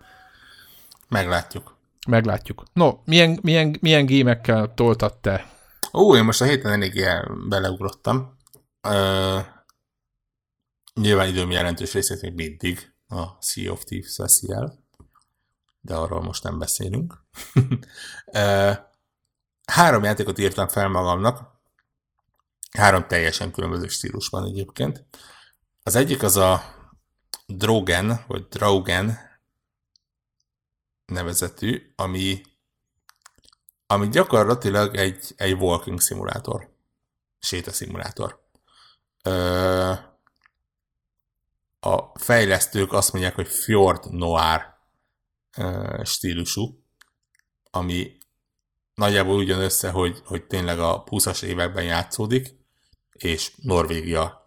Meglátjuk.
Meglátjuk. No, milyen, milyen, milyen gémekkel toltad te?
Ó, én most a héten elég beleugrottam. Ö, nyilván időm jelentős részét még mindig a Sea of Thieves veszi de arról most nem beszélünk. három játékot írtam fel magamnak, három teljesen különböző stílusban egyébként. Az egyik az a Drogen, vagy Drogen nevezetű, ami, ami gyakorlatilag egy, egy walking szimulátor, sétaszimulátor. Ö, a fejlesztők azt mondják, hogy Fjord Noir stílusú, ami nagyjából ugyan össze, hogy, hogy tényleg a 20-as években játszódik, és Norvégia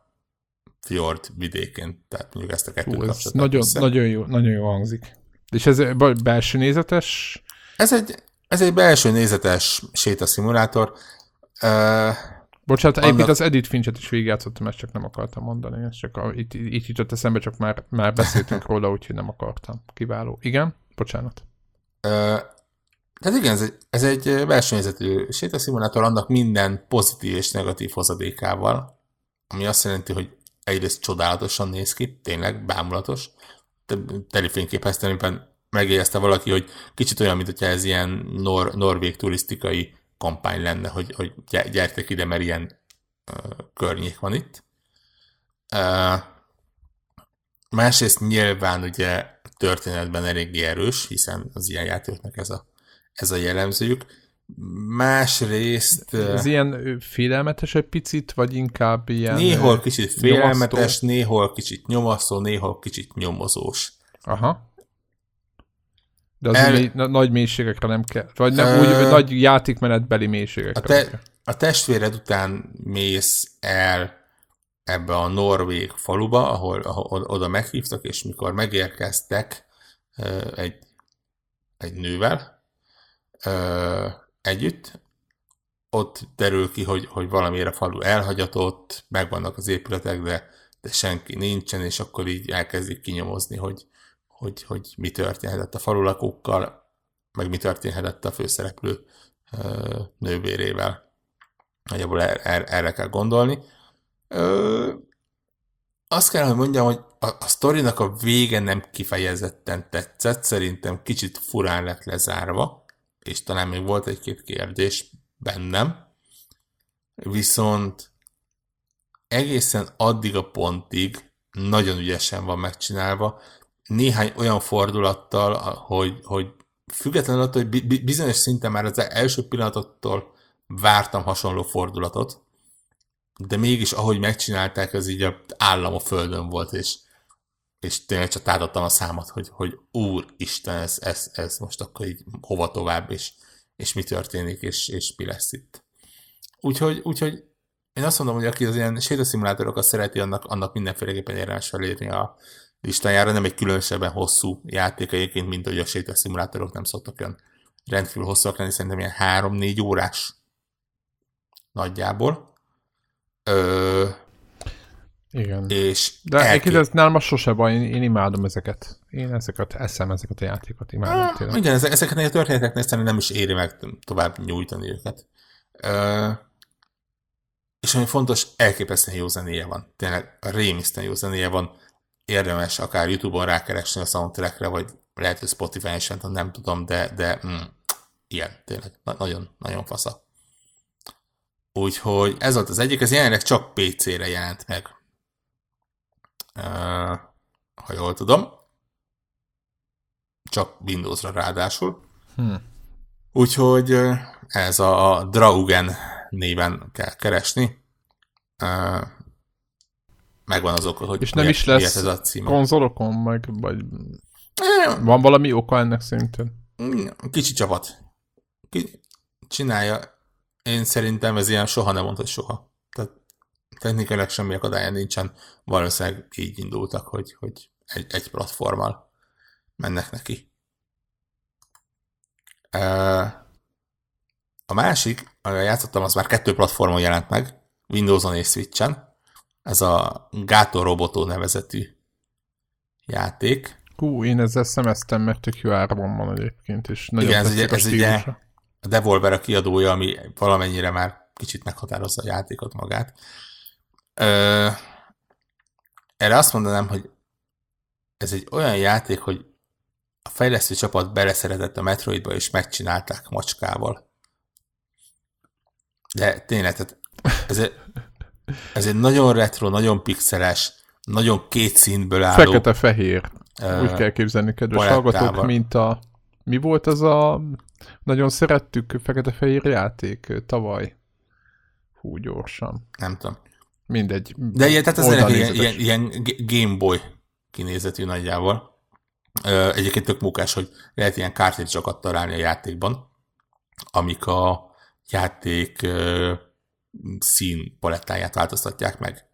fjord vidékén, tehát mondjuk ezt a kettőt
Hú, ez nagyon, nagyon, jó, nagyon jó hangzik. És ez belső nézetes?
Ez egy, ez egy belső nézetes sétaszimulátor. Uh,
Bocsánat, annak... egyébként az Edith Finchet is végigjátszottam, ezt csak nem akartam mondani. Ez csak a, itt, itt jutott eszembe, csak már, már beszéltünk róla, úgyhogy nem akartam. Kiváló. Igen? Bocsánat.
Uh, tehát igen, ez egy, ez egy versenyzetű sétaszimulátor, annak minden pozitív és negatív hozadékával, ami azt jelenti, hogy egyrészt csodálatosan néz ki, tényleg bámulatos. Telefényképeztelőben megjegyezte valaki, hogy kicsit olyan, mint hogyha ez ilyen nor- norvég turisztikai kampány lenne, hogy, hogy gyertek ide, mert ilyen uh, környék van itt. Uh, másrészt nyilván ugye történetben eléggé erős, hiszen az ilyen játékoknak ez a, ez a jellemzőjük. Másrészt...
Ez ilyen félelmetes egy picit, vagy inkább ilyen...
Néhol kicsit félelmetes, nyomasztó. néhol kicsit nyomasztó, néhol kicsit nyomozós.
Aha. De az El... mély, nagy mélységekre nem kell. Vagy nem, uh, úgy, nagy játékmenetbeli mélységekre.
A, te, a testvéred után mész el ebbe a norvég faluba, ahol, ahol oda meghívtak, és mikor megérkeztek egy, egy nővel együtt, ott derül ki, hogy, hogy valamiért a falu elhagyatott, megvannak az épületek, de, de senki nincsen, és akkor így elkezdik kinyomozni, hogy, hogy, hogy mi történhetett a falulakókkal, meg mi történhetett a főszereplő nővérével. Nagyjából er, er, erre kell gondolni. Ö, azt kell, hogy mondjam, hogy a, a sztorinak a vége nem kifejezetten tetszett, szerintem kicsit furán lett lezárva, és talán még volt egy-két kérdés bennem, viszont egészen addig a pontig nagyon ügyesen van megcsinálva, néhány olyan fordulattal, hogy, hogy függetlenül attól, hogy bizonyos szinten már az első pillanatottól vártam hasonló fordulatot, de mégis ahogy megcsinálták, az így a állam a földön volt, és, és tényleg csak tádottam a számat, hogy, hogy úristen, ez, ez, ez most akkor így hova tovább, és, és mi történik, és, és mi lesz itt. Úgyhogy, úgyhogy én azt mondom, hogy aki az ilyen sétaszimulátorokat szereti, annak, annak mindenféleképpen érdemes felírni a listájára, nem egy különösebben hosszú játék egyébként, mint hogy a sétaszimulátorok nem szoktak olyan rendkívül hosszúak lenni, szerintem ilyen 3-4 órás nagyjából. Ö,
igen.
És
De elkép... egyébként ez nálam sose baj, én, én, imádom ezeket. Én ezeket eszem, ezeket a játékokat imádom.
Ah, igen, ezeket a történeteknél szerintem nem is éri meg tovább nyújtani őket. Ö, és ami fontos, elképesztően jó zenéje van. Tényleg rémisztően jó zenéje van. Érdemes akár Youtube-on rákeresni a soundtrackre, vagy lehet, hogy Spotify-en nem tudom, de, de mm, ilyen, tényleg. Na, nagyon, nagyon fasza. Úgyhogy ez volt az egyik, ez jelenleg csak PC-re jelent meg. Uh, ha jól tudom. Csak Windows-ra ráadásul. Hmm. Úgyhogy ez a Draugen néven kell keresni. Megvan az oka, hogy
És nem is lesz ez a címe. konzolokon, meg, vagy van valami oka ennek szintén?
Kicsi csapat. Ki csinálja én szerintem ez ilyen soha nem mondta soha. Tehát technikailag semmi akadálya nincsen. Valószínűleg így indultak, hogy, hogy egy, egy platformmal mennek neki. A másik, amivel játszottam, az már kettő platformon jelent meg, Windows-on és Switch-en. Ez a Gato Roboto nevezetű játék.
Hú, én ezzel szemeztem, mert tök jó áron van egyébként, és nagyon
Igen, ez, ugye, ez ugye a Devolver a kiadója, ami valamennyire már kicsit meghatározza a játékot magát. Ö, erre azt mondanám, hogy ez egy olyan játék, hogy a fejlesztő csapat beleszeretett a Metroidba, és megcsinálták macskával. De tényleg, tehát ez egy, ez egy nagyon retro, nagyon pixeles, nagyon két színből álló...
Fekete-fehér. Uh, Úgy kell képzelni, kedves hallgatók, mint a... Mi volt az a... Nagyon szerettük fekete-fehér játék tavaly. Hú, gyorsan.
Nem tudom.
Mindegy.
De ilyen, tehát ez ilyen, ilyen, ilyen Game Boy kinézetű nagyjából. Egyébként tök munkás, hogy lehet ilyen kártyácsokat találni a játékban, amik a játék szín palettáját változtatják meg.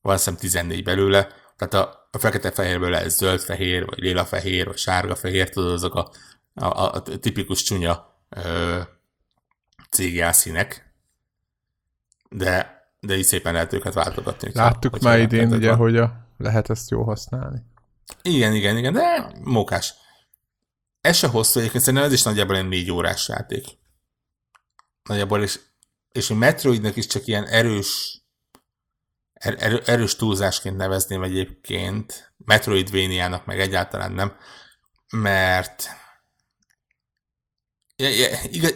Van szem 14 belőle, tehát a, a fekete-fehérből ez zöld-fehér, vagy lila-fehér, vagy sárga-fehér, tudod, azok a, a, a tipikus csúnya ö, CGA színek, de, de így szépen lehet őket váltogatni.
Láttuk már idén, ugye, hogy a, lehet ezt jól használni.
Igen, igen, igen, de mókás. Ez se hosszú, egyébként szerintem ez is nagyjából egy négy órás játék. Nagyjából, és, és a Metroidnak is csak ilyen erős er, er, erős túlzásként nevezném egyébként, Metroidvania-nak meg egyáltalán nem, mert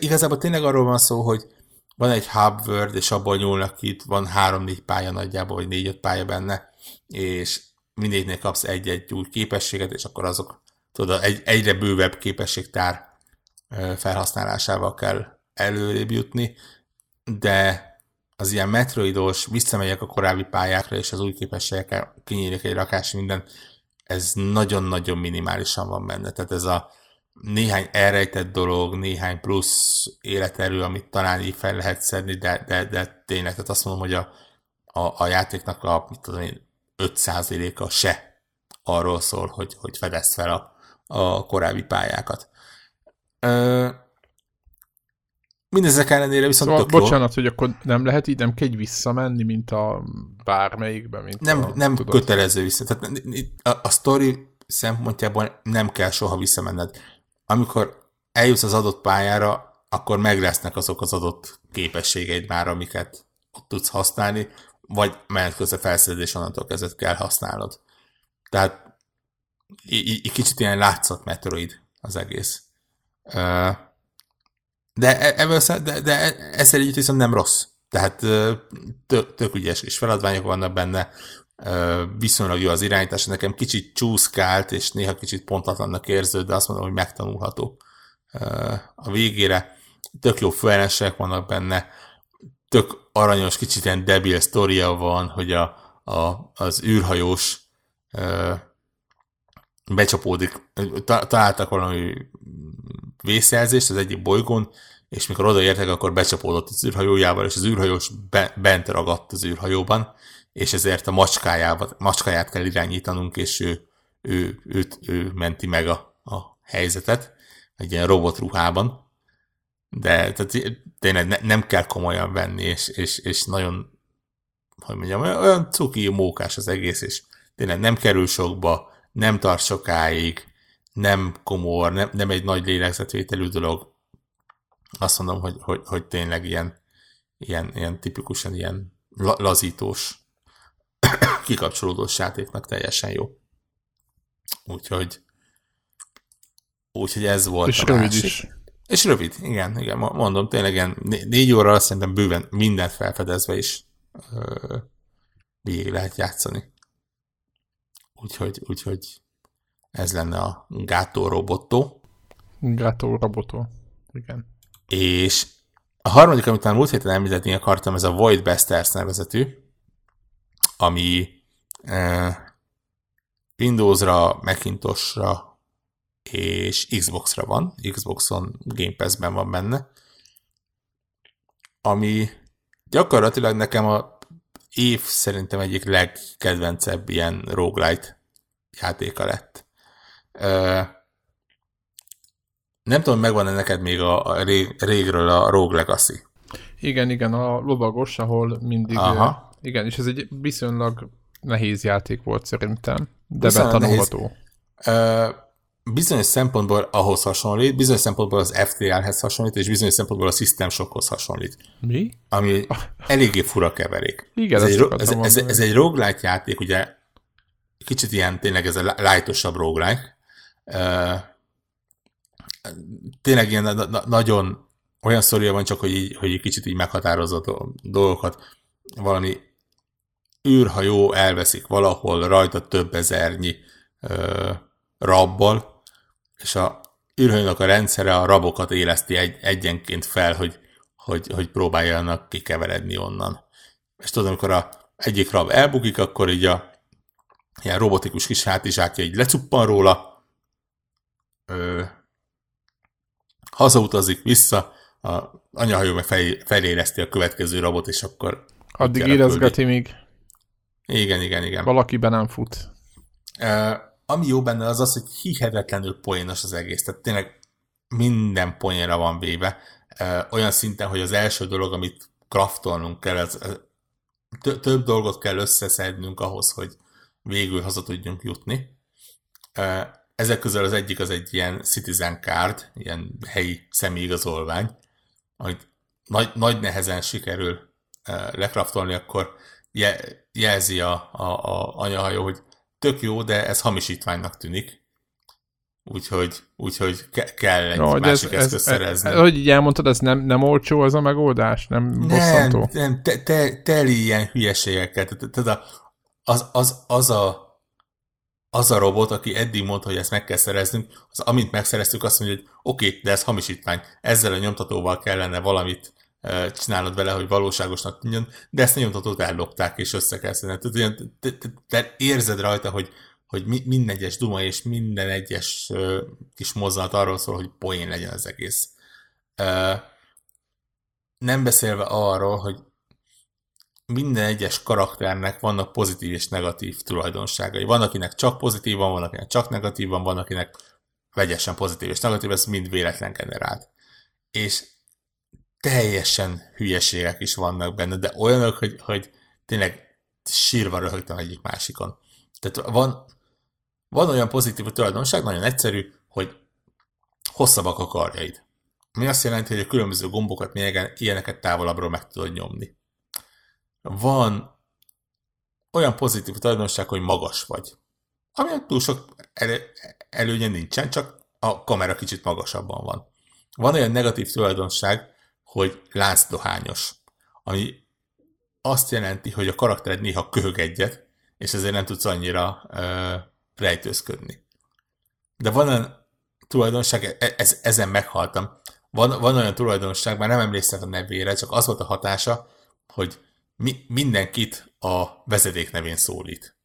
igazából tényleg arról van szó, hogy van egy hub world, és abból nyúlnak itt van három-négy pálya nagyjából, vagy négy-öt pálya benne, és mindegyiknél kapsz egy-egy új képességet, és akkor azok tudod, egy, egyre bővebb képességtár felhasználásával kell előrébb jutni, de az ilyen metroidos, visszamegyek a korábbi pályákra, és az új képességekkel kinyílik egy rakás minden, ez nagyon-nagyon minimálisan van benne. Tehát ez a néhány elrejtett dolog, néhány plusz életerő, amit talán így fel lehet szedni, de, de, de tényleg, tehát azt mondom, hogy a, a, a játéknak a, mit tudom én, 5%-a se arról szól, hogy, hogy fedezd fel a, a korábbi pályákat. Ö, mindezek ellenére viszont
szóval, bocsánat, jó. hogy akkor nem lehet így, nem kell visszamenni, mint a bármelyikben, mint
Nem,
a,
nem tudod. kötelező vissza. Tehát a, a sztori szempontjából nem kell soha visszamenned. Amikor eljutsz az adott pályára, akkor meg lesznek azok az adott képességeid már, amiket ott tudsz használni, vagy menet közben felszerelés onnantól kezdve kell használnod. Tehát így kicsit ilyen látszat Metroid az egész. De, e, ebből, de, de ezzel együtt viszont nem rossz. Tehát tök, tök ügyes és feladványok vannak benne, viszonylag jó az irányítás, nekem kicsit csúszkált, és néha kicsit pontatlannak érződ, de azt mondom, hogy megtanulható a végére. Tök jó főelensek vannak benne, tök aranyos, kicsit ilyen debil sztoria van, hogy a, a, az űrhajós becsapódik, találtak valami vészjelzést az egyik bolygón, és mikor odaértek, akkor becsapódott az űrhajójával, és az űrhajós be, bent ragadt az űrhajóban, és ezért a macskáját, macskáját kell irányítanunk, és ő, ő, őt, ő menti meg a, a helyzetet, egy ilyen robotruhában. De tehát tényleg ne, nem kell komolyan venni, és, és, és nagyon, hogy mondjam, olyan cuki, mókás az egész, és tényleg nem kerül sokba, nem tart sokáig, nem komor, nem, nem egy nagy lélegzetvételű dolog. Azt mondom, hogy, hogy, hogy tényleg ilyen, ilyen, ilyen tipikusan ilyen lazítós, kikapcsolódós játéknak teljesen jó. Úgyhogy úgyhogy ez volt
és a másik. Is.
És rövid, igen, igen, mondom, tényleg ilyen négy óra azt szerintem bőven mindent felfedezve is ö, végig lehet játszani. Úgyhogy, úgyhogy ez lenne a Gato Roboto.
Gato Roboto, igen.
És a harmadik, amit már múlt héten említeni akartam, ez a Void Busters nevezetű, ami uh, Windowsra, Macintosra és Xbox-ra van, Xboxon Game Pass-ben van benne, ami gyakorlatilag nekem a év szerintem egyik legkedvencebb ilyen roguelite játéka lett. Nem tudom, megvan-e neked még a, a rég, régről a Rogue Legacy.
Igen, igen, a lovagos, ahol mindig... Aha. Igen, és ez egy viszonylag nehéz játék volt szerintem, de viszonylag betanulható.
Nehéz. bizonyos szempontból ahhoz hasonlít, bizonyos szempontból az FTL-hez hasonlít, és bizonyos szempontból a System Shockhoz hasonlít.
Mi?
Ami eléggé fura keverék.
Igen,
ez, egy, ez, ez, ez, egy roguelike játék, ugye kicsit ilyen tényleg ez a lightosabb roguelike. Tényleg ilyen na- na- nagyon olyan szorja van csak, hogy, így, hogy kicsit így meghatározott dolgokat. Valami űrhajó elveszik valahol rajta több ezernyi ö, rabbal, és a űrhajónak a rendszere a rabokat éleszti egy, egyenként fel, hogy, hogy, hogy próbáljanak kikeveredni onnan. És tudod, amikor a egyik rab elbukik, akkor így a ilyen robotikus kis hátizsákja így lecuppan róla, ö, hazautazik vissza, a anyahajó meg fel, felérezti a következő rabot, és akkor...
Addig érezgeti még.
Igen, igen, igen.
Valakiben nem fut.
Uh, ami jó benne az az, hogy hihetetlenül poénos az egész. Tehát tényleg minden poénra van véve. Uh, olyan szinten, hogy az első dolog, amit kraftolnunk kell, az, több dolgot kell összeszednünk ahhoz, hogy végül haza tudjunk jutni. Uh, ezek közül az egyik az egy ilyen citizen card, ilyen helyi személyigazolvány, amit nagy, nagy nehezen sikerül uh, lekraftolni, akkor je, jelzi a, a, a anyahajó, hogy tök jó, de ez hamisítványnak tűnik. Úgyhogy, úgyhogy ke- kell egy no, másik ez, eszköz ez, szerezni.
Ez, hogy így elmondtad, ez nem, nem olcsó az a megoldás? Nem, nem bosszantó?
Nem, te, te, teli ilyen hülyeségeket. Tehát az, az, az a az a robot, aki eddig mondta, hogy ezt meg kell szereznünk, az amint megszereztük, azt mondja, hogy oké, okay, de ez hamisítvány. Ezzel a nyomtatóval kellene valamit csinálod vele, hogy valóságosnak tűnjön, de ezt a nyomtatót ellopták, és össze kell szedni. Te, te, te érzed rajta, hogy, hogy minden egyes duma és minden egyes uh, kis mozzanat arról szól, hogy poén legyen az egész. Uh, nem beszélve arról, hogy minden egyes karakternek vannak pozitív és negatív tulajdonságai. Van, akinek csak pozitív van, akinek csak negatív van, akinek vegyesen pozitív és negatív, ez mind véletlen generált. És teljesen hülyeségek is vannak benne, de olyanok, hogy, hogy tényleg sírva röhögtem egyik másikon. Tehát van, van olyan pozitív tulajdonság, nagyon egyszerű, hogy hosszabbak a karjaid. Ami azt jelenti, hogy a különböző gombokat, mélyegen ilyeneket távolabbról meg tudod nyomni. Van olyan pozitív tulajdonság, hogy magas vagy. Ami túl sok elő, előnye nincsen, csak a kamera kicsit magasabban van. Van olyan negatív tulajdonság, hogy láncdohányos, ami azt jelenti, hogy a karaktered néha köhög egyet, és ezért nem tudsz annyira ö, rejtőzködni. De van olyan tulajdonság, e, ez, ezen meghaltam, van, van olyan tulajdonság, már nem emlékszem a nevére, csak az volt a hatása, hogy mi, mindenkit a vezeték nevén szólít.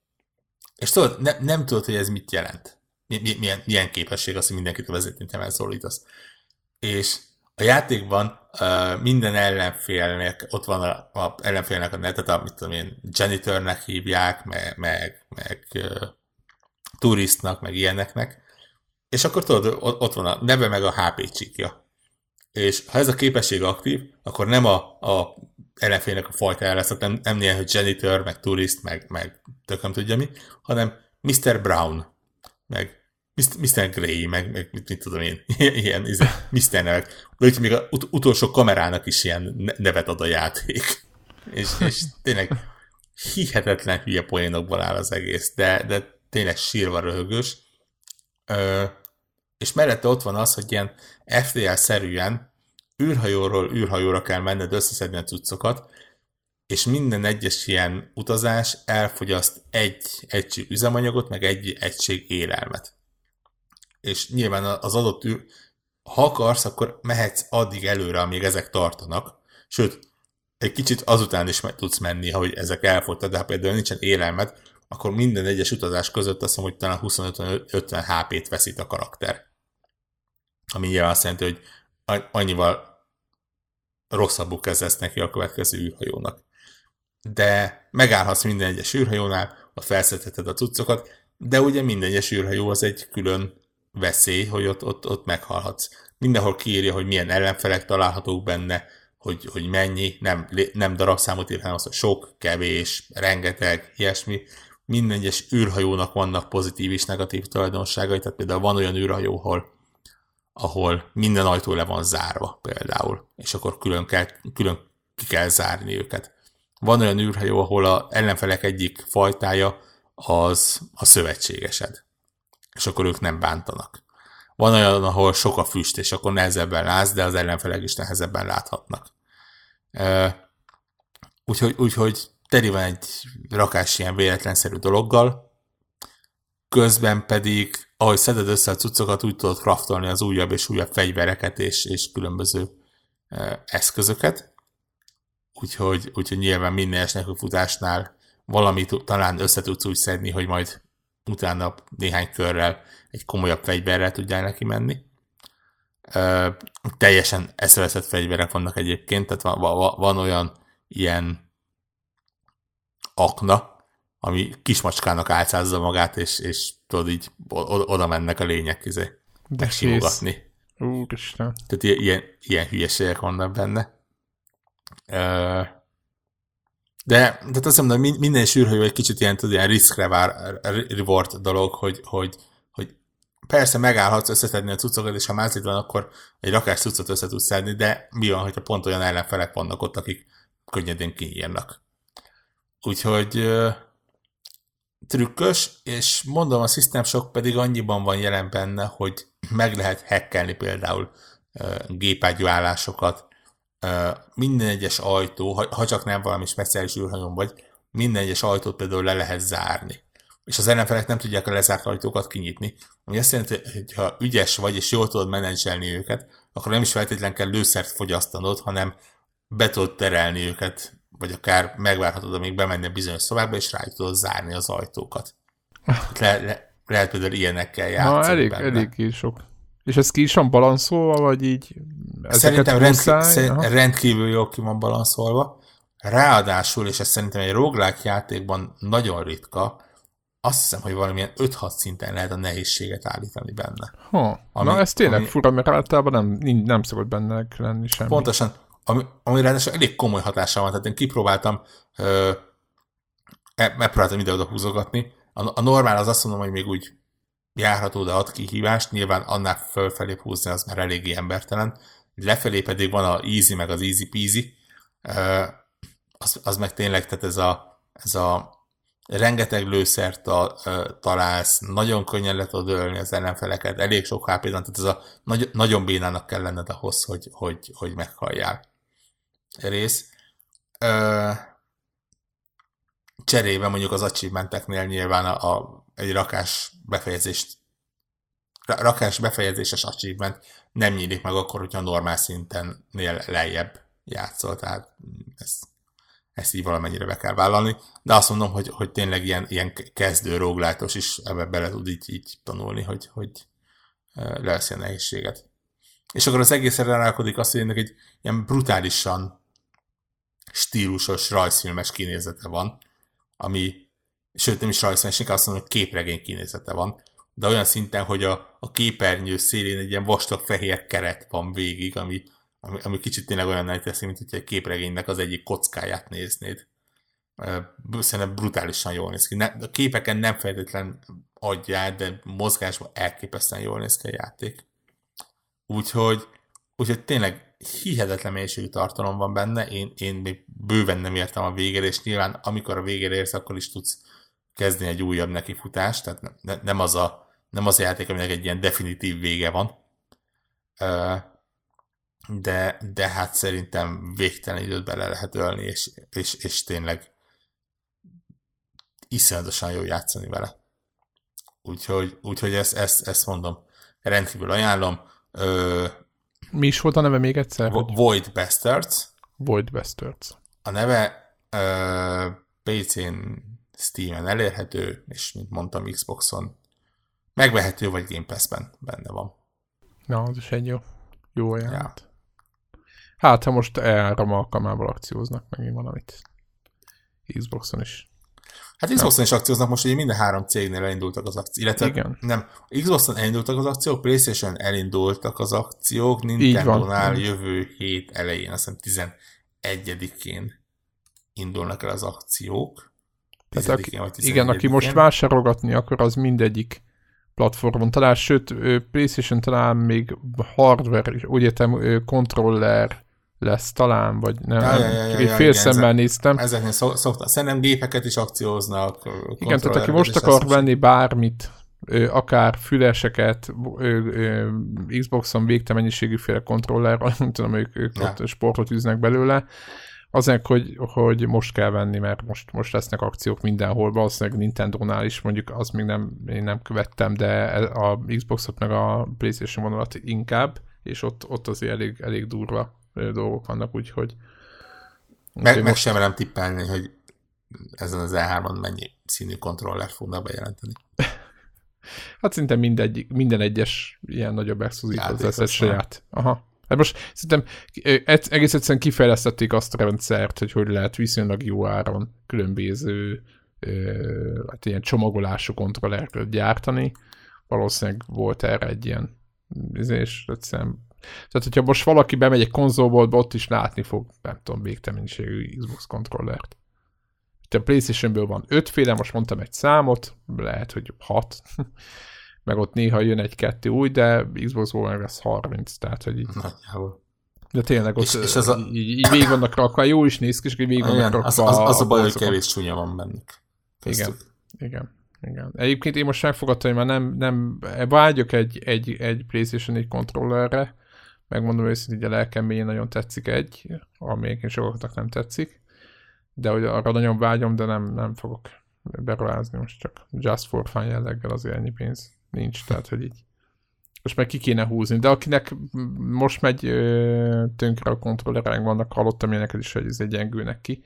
És tudod, ne, nem tudod, hogy ez mit jelent. Mi, mi, milyen, milyen képesség az, hogy mindenkit a vezeték nevén szólítasz. És a játékban uh, minden ellenfélnek, ott van a, a ellenfélnek a netet, amit tudom én, janitornek hívják, meg, meg, meg uh, turistnak, meg ilyeneknek, és akkor tudod, ott van a neve, meg a HP csíkja. És ha ez a képesség aktív, akkor nem a, a ellenfélnek a fajta lesz, nem, nem ilyen, hogy janitor, meg turist, meg, meg tököm tudja mi, hanem Mr. Brown, meg Mr. Grey, meg, meg mit, mit tudom én, ilyen izé, Mr. nevek. De még az ut- utolsó kamerának is ilyen nevet ad a játék. És, és tényleg hihetetlen hülye poénokból áll az egész, de, de tényleg sírva röhögös. Ö, és mellette ott van az, hogy ilyen FTL-szerűen űrhajóról űrhajóra kell menned összeszedni a cuccokat, és minden egyes ilyen utazás elfogyaszt egy egység üzemanyagot, meg egy egység élelmet és nyilván az adott űr, ha akarsz, akkor mehetsz addig előre, amíg ezek tartanak, sőt, egy kicsit azután is meg tudsz menni, hogy ezek elfogytak, de ha például nincsen élelmed, akkor minden egyes utazás között azt mondom, hogy talán 25-50 HP-t veszít a karakter. Ami nyilván azt jelenti, hogy annyival rosszabbul kezdesz neki a következő űrhajónak. De megállhatsz minden egyes űrhajónál, ott felszedheted a cuccokat, de ugye minden egyes űrhajó az egy külön veszély, hogy ott, ott, ott meghalhatsz. mindenhol kiírja, hogy milyen ellenfelek találhatók benne, hogy, hogy mennyi, nem, nem darabszámot ír, hanem az, hogy sok, kevés, rengeteg, ilyesmi. Minden egyes űrhajónak vannak pozitív és negatív tulajdonságai, tehát például van olyan űrhajó, ahol, ahol minden ajtó le van zárva például, és akkor külön, kell, külön ki kell zárni őket. Van olyan űrhajó, ahol a ellenfelek egyik fajtája az a szövetségesed, és akkor ők nem bántanak. Van olyan, ahol sok a füst, és akkor nehezebben látsz, de az ellenfelek is nehezebben láthatnak. Úgyhogy, úgyhogy teri van egy rakás ilyen véletlenszerű dologgal, közben pedig, ahogy szeded össze a cuccokat, úgy tudod craftolni az újabb és újabb fegyvereket és, és különböző eszközöket. Úgyhogy, úgyhogy nyilván minden esnek futásnál valamit talán össze tudsz úgy szedni, hogy majd utána néhány körrel egy komolyabb fegyverrel tudjál neki menni. Ö, teljesen eszeveszett fegyverek vannak egyébként, tehát van, van, van olyan ilyen akna, ami kismacskának álcázza magát, és, és tudod így oda mennek a lények izé, megsimogatni.
Úristen.
Tehát ilyen, ilyen, ilyen hülyeségek vannak benne. Ö, de, de azt mondom, minden sűrhajó egy kicsit ilyen, tudod, ilyen risk reward dolog, hogy, hogy, hogy persze megállhatsz összeszedni a cuccokat, és ha mázlid van, akkor egy rakás cuccot össze tudsz szedni, de mi van, hogyha pont olyan ellenfelek vannak ott, akik könnyedén kinyírnak. Úgyhogy trükkös, és mondom, a System Shock pedig annyiban van jelen benne, hogy meg lehet hackelni például gépágyúállásokat, minden egyes ajtó, ha csak nem valami speciális űrhajón vagy, minden egyes ajtót például le lehet zárni. És az ellenfelek nem tudják a lezárt ajtókat kinyitni. Ami azt jelenti, hogy ha ügyes vagy és jól tudod menedzselni őket, akkor nem is feltétlenül kell lőszert fogyasztanod, hanem be tudod terelni őket, vagy akár megvárhatod, amíg bemenni a bizonyos szobába, és rá tudod zárni az ajtókat. Le, le, lehet például ilyenekkel játszani
Na, elég, benne. elég sok és ez ki is van balanszolva, vagy így?
Szerintem rendkívül, szerint, rendkívül jól ki van balanszolva. Ráadásul, és ez szerintem egy roguelike játékban nagyon ritka, azt hiszem, hogy valamilyen 5-6 szinten lehet a nehézséget állítani benne.
Ha. Ami, Na ez tényleg ami, fura, mert általában nem, nem szokott benne lenni semmi.
Pontosan, ami, ami ráadásul elég komoly hatással van, tehát én kipróbáltam, ö, e, megpróbáltam ide-oda húzogatni. A, a normál az azt mondom, hogy még úgy járható, de ad kihívást, nyilván annál fölfelé húzni az már eléggé embertelen. Lefelé pedig van a easy, meg az easy peasy, az, az meg tényleg, tehát ez a, ez a rengeteg lőszert ta, találsz, nagyon könnyen le tudod ölni az ellenfeleket, elég sok hp tehát ez a nagy, nagyon bénának kell lenned ahhoz, hogy, hogy, hogy meghalljál. Rész. Ö, cserébe mondjuk az achievementeknél nyilván a, a egy rakás befejezést rakás befejezéses achievement nem nyílik meg akkor, hogyha normál szinten lejjebb játszol, tehát ezt, ezt így valamennyire be kell vállalni, de azt mondom, hogy, hogy tényleg ilyen, ilyen kezdő róglátos is ebbe bele tud így, így tanulni, hogy, hogy lesz ilyen nehézséget. És akkor az egész rákodik azt, hogy ennek egy ilyen brutálisan stílusos, rajzfilmes kinézete van, ami sőt nem is rajzfilm, inkább azt mondom, hogy képregény kinézete van, de olyan szinten, hogy a, a képernyő szélén egy ilyen vastag fehér keret van végig, ami, ami, ami kicsit tényleg olyan teszi, mint hogy egy képregénynek az egyik kockáját néznéd. Szerintem brutálisan jól néz ki. Ne, a képeken nem feltétlen adják, de mozgásban elképesztően jól néz ki a játék. Úgyhogy, úgyhogy tényleg hihetetlen mélységű tartalom van benne, én, én még bőven nem értem a végére, és nyilván amikor a végére érsz, akkor is tudsz kezdeni egy újabb nekifutást, tehát ne, nem, az a, nem az a játék, aminek egy ilyen definitív vége van, de, de hát szerintem végtelen időt bele lehet ölni, és, és, és tényleg iszonyatosan jó játszani vele. Úgyhogy, úgyhogy ezt, ezt, ezt mondom. Rendkívül ajánlom.
Mi is volt a neve még egyszer?
Void Bastards.
Void Bastards.
A neve ö, PC-n Steam-en elérhető, és mint mondtam, Xboxon megvehető, vagy Game Pass-ben benne van.
Na, az is egy jó, jó ajánlat. Ja. Hát, ha most erre alkalmával akcióznak, megint van, amit Xboxon is.
Hát Xboxon is akcióznak most, hogy minden három cégnél elindultak az akciók. Illetve
Igen.
nem, Xboxon elindultak az akciók, PlayStation elindultak az akciók, Nintendo-nál jövő hét elején, azt hiszem 11-én indulnak el az akciók.
Tehát aki, igen, aki most vásárolgatni akar, az mindegyik platformon talán, sőt, PlayStation talán még hardware úgy értem, controller lesz talán, vagy nem, ja, ja, ja, ja, egy fél szemmel ezek, néztem.
Ezeknél szoktak, szerintem gépeket is akcióznak.
Igen, tehát aki most akar venni bármit, akár füleseket, Xboxon végtelen mennyiségű féle kontroller, nem tudom, ők, ők ja. ott sportot üznek belőle, Azért, hogy, hogy most kell venni, mert most, most lesznek akciók mindenhol, valószínűleg Nintendo-nál is, mondjuk az még nem, én nem követtem, de a Xboxot meg a PlayStation vonalat inkább, és ott, ott azért elég, elég durva dolgok vannak, úgyhogy...
Meg, meg most... sem nem tippelni, hogy ezen az E3-on mennyi színű kontrollert fognak bejelenteni.
hát szinte mindegy, minden egyes ilyen nagyobb exkluzív az egy saját. Aha. Hát most szerintem egész egyszerűen kifejlesztették azt a rendszert, hogy hogy lehet viszonylag jó áron különböző hát ilyen csomagolású kontrollert gyártani. Valószínűleg volt erre egy ilyen és egyszerűen tehát, hogyha most valaki bemegy egy konzolboltba, ott is látni fog, nem tudom, végtelenségű Xbox kontrollert. Itt a Playstation-ből van ötféle, most mondtam egy számot, lehet, hogy hat, meg ott néha jön egy-kettő új, de Xbox-ból meg lesz 30, tehát, hogy így... Nagyjából. De tényleg ott és, és az a... így, így végig vannak rakva, jó is néz ki, és végig vannak rakva.
Az, az, az, a baj, hogy kevés csúnya van bennük.
Igen, igen. Igen. Egyébként én most megfogadtam, hogy már nem, nem vágyok egy, egy, egy PlayStation 4 kontrollerre, megmondom őszintén, hogy a lelkem nagyon tetszik egy, egyébként sokaknak nem tetszik, de hogy arra nagyon vágyom, de nem, nem fogok beruházni most csak just for fun jelleggel azért ennyi pénz nincs, tehát hogy így most meg ki kéne húzni, de akinek most megy ö, tönkre a kontrollerek vannak, hallottam ilyeneket is, hogy ez egy gyengülnek ki,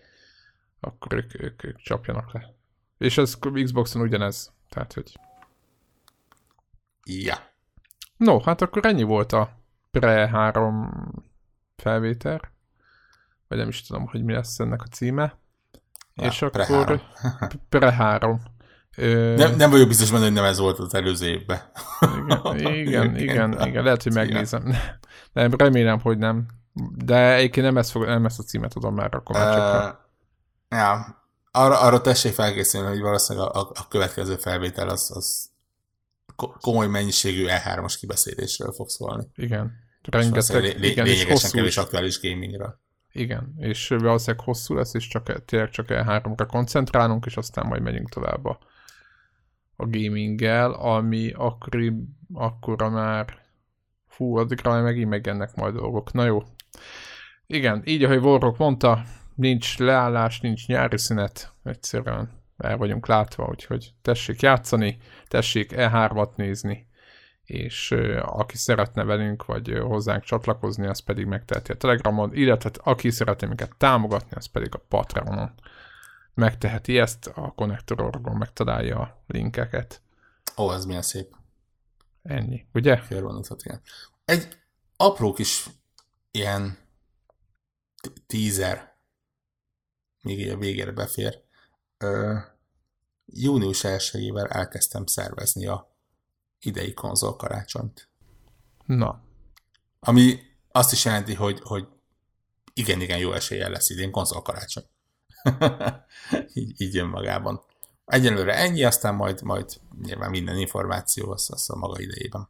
akkor ők, ők, ők csapjanak le. És ez Xboxon ugyanez, tehát hogy...
Ja.
No, hát akkor ennyi volt a Pre-3 felvétel, vagy nem is tudom, hogy mi lesz ennek a címe. Ja, és akkor Pre-3.
Ö... Nem, nem vagyok biztos benne, hogy nem ez volt az előző évben.
Igen, igen, igen, igen, lehet, hogy megnézem. Nem, remélem, hogy nem. De egyébként nem ezt, fog, nem ezt a címet tudom már, akkor már csak... Uh,
ja, arra, arra tessék felkészülni, hogy valószínűleg a, a, a következő felvétel az, az komoly mennyiségű E3-as kibeszélésről fog szólni.
Igen. Rengeteg, lé,
igen, lényegesen és hosszú kevés aktuális gamingra.
Igen, és valószínűleg hosszú lesz, és csak, tényleg csak E3-ra koncentrálunk, és aztán majd megyünk tovább a, a gaminggel, ami akkori, akkora már fú, addigra majd megint megennek majd dolgok. Na jó. Igen, így ahogy Warrock mondta, nincs leállás, nincs nyári szünet, egyszerűen el vagyunk látva, úgyhogy tessék játszani, tessék E3-at nézni, és aki szeretne velünk, vagy hozzánk csatlakozni, az pedig megteheti a Telegramon, illetve aki szeretne minket támogatni, az pedig a Patreonon megteheti ezt, a konnektororgon megtalálja a linkeket.
Ó, ez milyen szép.
Ennyi, ugye?
Félvonultat, igen. Egy apró kis ilyen teaser, még a végére befér. Ö, június 1 elkezdtem szervezni a idei konzol karácsonyt.
Na.
Ami azt is jelenti, hogy, hogy igen-igen jó eséllyel lesz idén konzol karácsony. így, így jön magában. Egyelőre ennyi, aztán majd, majd nyilván minden információ az, az a maga idejében.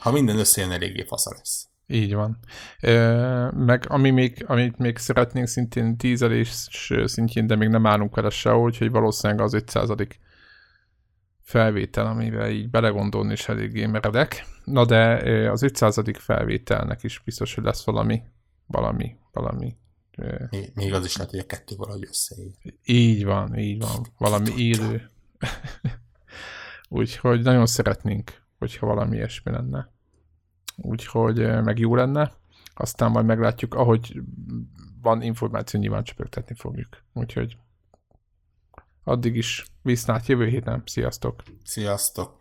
Ha minden összejön, eléggé fasza lesz.
Így van. E, meg ami még, amit még szeretnénk szintén tízelés szintjén, de még nem állunk vele sehol, úgyhogy valószínűleg az 500 felvétel, amivel így belegondolni is eléggé meredek. Na de az 500. felvételnek is biztos, hogy lesz valami, valami, valami.
Még, még az is lehet, hogy a kettő valahogy összeér.
Így van, így van. Valami élő. Úgyhogy nagyon szeretnénk, hogyha valami ilyesmi lenne. Úgyhogy meg jó lenne. Aztán majd meglátjuk, ahogy van információ, nyilván csöpögtetni fogjuk. Úgyhogy Addig is viszlát jövő héten. Sziasztok!
Sziasztok!